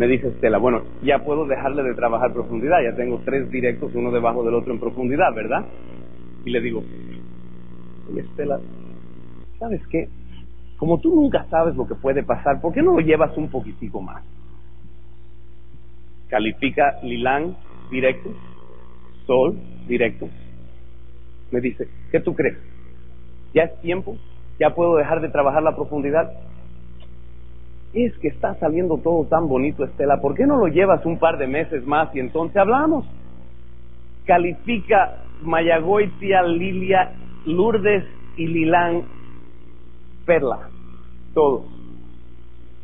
me dice Estela, bueno, ya puedo dejarle de trabajar profundidad, ya tengo tres directos, uno debajo del otro en profundidad, ¿verdad? Y le digo, Estela, ¿sabes qué? Como tú nunca sabes lo que puede pasar, ¿por qué no lo llevas un poquitico más? Califica Lilán directo, Sol directo. Me dice, ¿qué tú crees? ¿Ya es tiempo? ¿Ya puedo dejar de trabajar la profundidad? es que está saliendo todo tan bonito, Estela, ¿por qué no lo llevas un par de meses más y entonces hablamos? Califica Mayagoitia, Lilia, Lourdes y Lilán Perla, todos.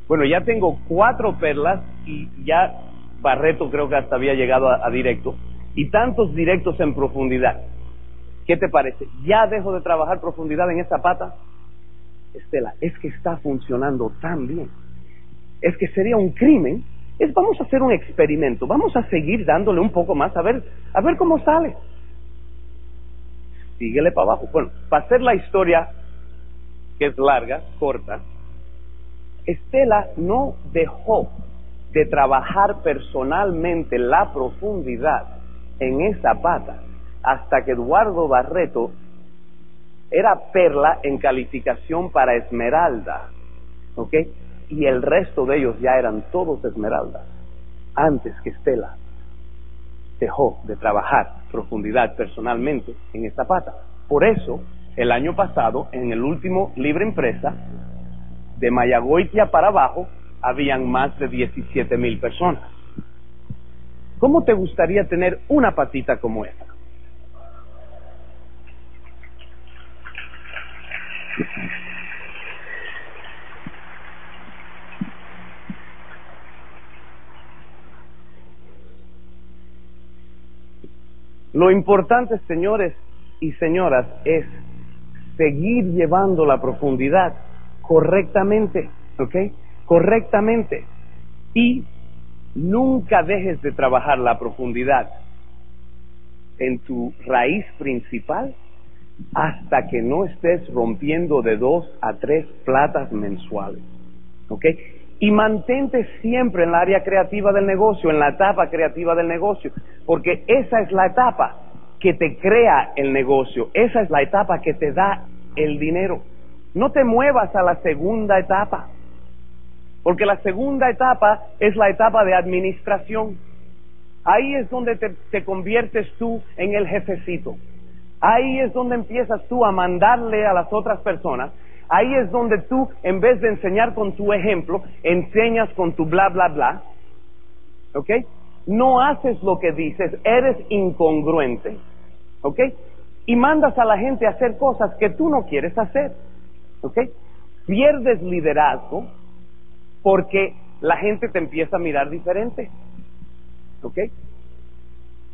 Bueno, ya tengo cuatro perlas y ya Barreto creo que hasta había llegado a, directo y tantos directos en profundidad. ¿Qué te parece? ¿Ya dejo de trabajar profundidad en esa pata? Estela, es que está funcionando tan bien es que sería un crimen, es vamos a hacer un experimento, vamos a seguir dándole un poco más a ver, a ver cómo sale. Síguele para abajo. Bueno, para hacer la historia, que es larga, corta, Estela no dejó de trabajar personalmente la profundidad en esa pata hasta que Eduardo Barreto era perla en calificación para esmeralda. ¿Ok? y el resto de ellos ya eran todos esmeraldas, antes que Estela dejó de trabajar profundidad personalmente en esta pata. Por eso, el año pasado, en el último libre empresa, de Mayagoitia para abajo, habían más de 17 mil personas. ¿Cómo te gustaría tener una patita como esa? Lo importante, señores y señoras, es seguir llevando la profundidad correctamente, ¿ok? Correctamente. Y nunca dejes de trabajar la profundidad en tu raíz principal hasta que no estés rompiendo de dos a tres platas mensuales. ¿Ok? Y mantente siempre en la área creativa del negocio, en la etapa creativa del negocio, porque esa es la etapa que te crea el negocio, esa es la etapa que te da el dinero. No te muevas a la segunda etapa, porque la segunda etapa es la etapa de administración. Ahí es donde te, te conviertes tú en el jefecito. Ahí es donde empiezas tú a mandarle a las otras personas. Ahí es donde tú, en vez de enseñar con tu ejemplo, enseñas con tu bla, bla, bla. ¿Ok? No haces lo que dices, eres incongruente. ¿Ok? Y mandas a la gente a hacer cosas que tú no quieres hacer. ¿Ok? Pierdes liderazgo porque la gente te empieza a mirar diferente. ¿Ok?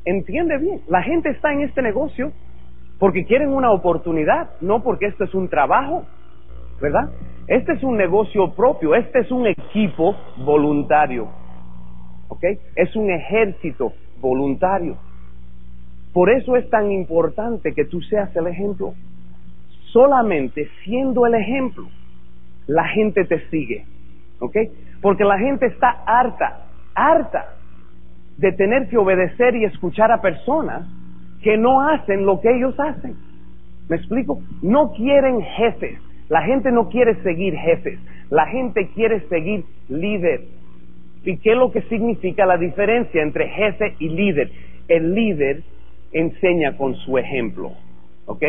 Entiende bien, la gente está en este negocio porque quieren una oportunidad, no porque esto es un trabajo, ¿verdad? Este es un negocio propio, este es un equipo voluntario, ¿ok? Es un ejército voluntario. Por eso es tan importante que tú seas el ejemplo. Solamente siendo el ejemplo, la gente te sigue, ¿ok? Porque la gente está harta, harta de tener que obedecer y escuchar a personas que no hacen lo que ellos hacen. ¿Me explico? No quieren jefes. La gente no quiere seguir jefes. La gente quiere seguir líder. ¿Y qué es lo que significa la diferencia entre jefe y líder? El líder enseña con su ejemplo. ¿Ok?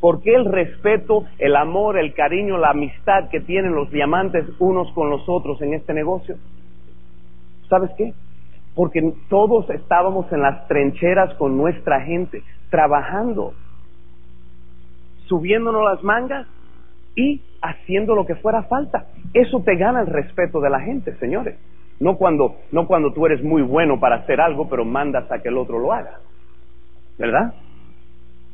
Porque el respeto, el amor, el cariño, la amistad que tienen los diamantes unos con los otros en este negocio? ¿Sabes qué? porque todos estábamos en las trincheras con nuestra gente, trabajando, subiéndonos las mangas y haciendo lo que fuera falta. Eso te gana el respeto de la gente, señores. No cuando, no cuando tú eres muy bueno para hacer algo, pero mandas a que el otro lo haga. ¿Verdad?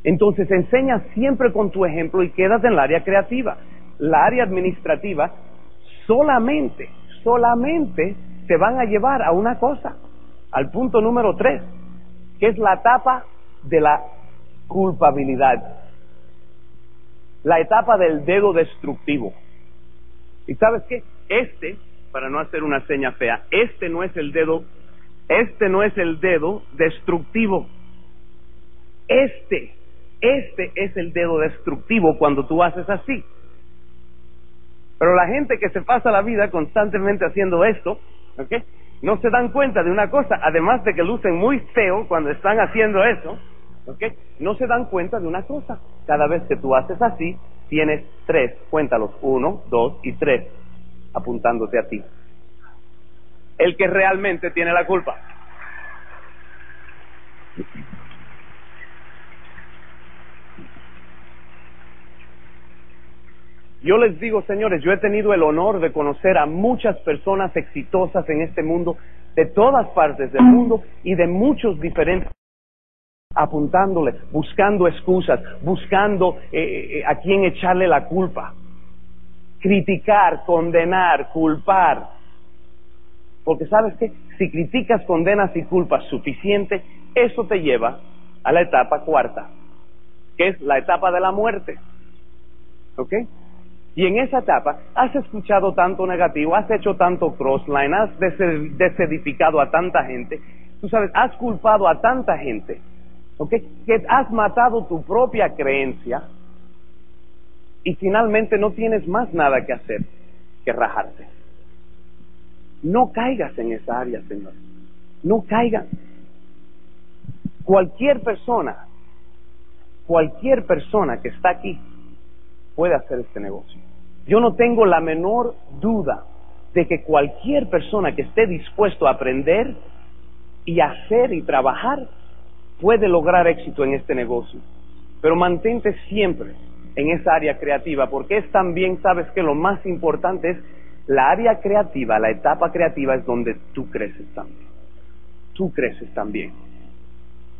Entonces enseña siempre con tu ejemplo y quedas en el área creativa. La área administrativa solamente, solamente te van a llevar a una cosa, al punto número tres, que es la etapa de la culpabilidad, la etapa del dedo destructivo. ¿Y sabes qué? Este, para no hacer una seña fea, este no es el dedo, este no es el dedo destructivo. Este, este es el dedo destructivo cuando tú haces así. Pero la gente que se pasa la vida constantemente haciendo esto, ¿ok? no se dan cuenta de una cosa, además de que lucen muy feo cuando están haciendo eso, ¿ok? No se dan cuenta de una cosa. Cada vez que tú haces así, tienes tres, cuéntalos, uno, dos y tres, apuntándote a ti. El que realmente tiene la culpa. Yo les digo, señores, yo he tenido el honor de conocer a muchas personas exitosas en este mundo, de todas partes del mundo y de muchos diferentes apuntándole, buscando excusas, buscando eh, eh, a quién echarle la culpa, criticar, condenar, culpar. Porque sabes que si criticas, condenas y culpas suficiente, eso te lleva a la etapa cuarta, que es la etapa de la muerte. ¿Ok? Y en esa etapa has escuchado tanto negativo, has hecho tanto crossline, has desedificado a tanta gente, tú sabes, has culpado a tanta gente, ¿ok? Que has matado tu propia creencia y finalmente no tienes más nada que hacer que rajarte. No caigas en esa área, Señor. No caigas. Cualquier persona cualquier persona que está aquí puede hacer este negocio. Yo no tengo la menor duda de que cualquier persona que esté dispuesto a aprender y hacer y trabajar puede lograr éxito en este negocio. Pero mantente siempre en esa área creativa, porque es también, sabes que lo más importante es la área creativa, la etapa creativa es donde tú creces también. Tú creces también.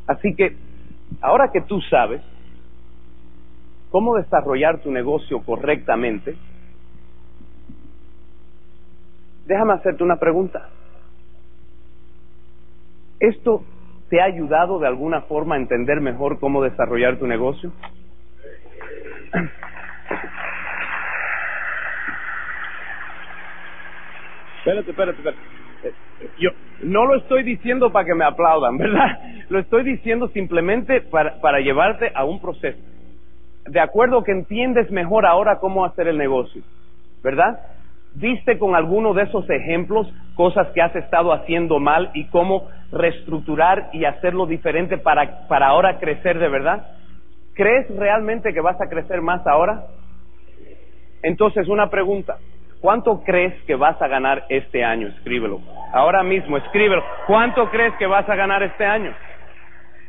Así que, ahora que tú sabes cómo desarrollar tu negocio correctamente, déjame hacerte una pregunta. ¿Esto te ha ayudado de alguna forma a entender mejor cómo desarrollar tu negocio? Espérate, espérate, espérate. Eh, yo no lo estoy diciendo para que me aplaudan, <laughs> ¿verdad? Lo estoy diciendo simplemente para, para llevarte a un proceso. De acuerdo que entiendes mejor ahora cómo hacer el negocio, ¿verdad? ¿Viste con alguno de esos ejemplos cosas que has estado haciendo mal y cómo reestructurar y hacerlo diferente para, para ahora crecer de verdad? ¿Crees realmente que vas a crecer más ahora? Entonces, una pregunta. ¿Cuánto crees que vas a ganar este año? Escríbelo. Ahora mismo, escríbelo. ¿Cuánto crees que vas a ganar este año?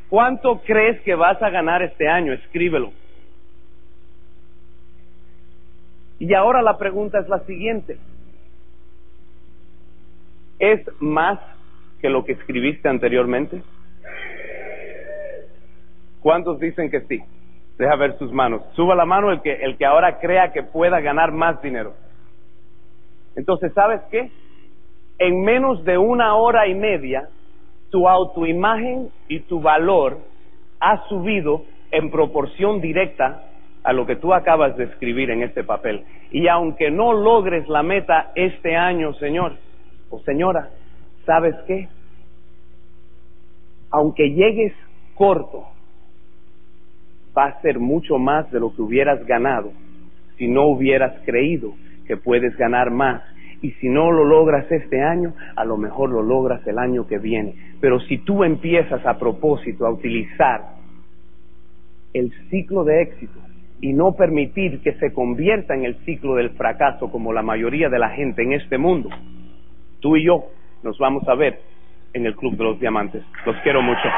¿Cuánto crees que vas a ganar este año? Escríbelo. Y ahora la pregunta es la siguiente. ¿Es más que lo que escribiste anteriormente? ¿Cuántos dicen que sí? Deja ver sus manos. Suba la mano el que, el que ahora crea que pueda ganar más dinero. Entonces, ¿sabes qué? En menos de una hora y media, tu autoimagen y tu valor ha subido en proporción directa a lo que tú acabas de escribir en este papel. Y aunque no logres la meta este año, Señor o señora, ¿sabes qué? Aunque llegues corto, va a ser mucho más de lo que hubieras ganado si no hubieras creído que puedes ganar más. Y si no lo logras este año, a lo mejor lo logras el año que viene. Pero si tú empiezas a propósito a utilizar el ciclo de éxito y no permitir que se convierta en el ciclo del fracaso como la mayoría de la gente en este mundo, tú y yo nos vamos a ver en el Club de los Diamantes. Los quiero mucho.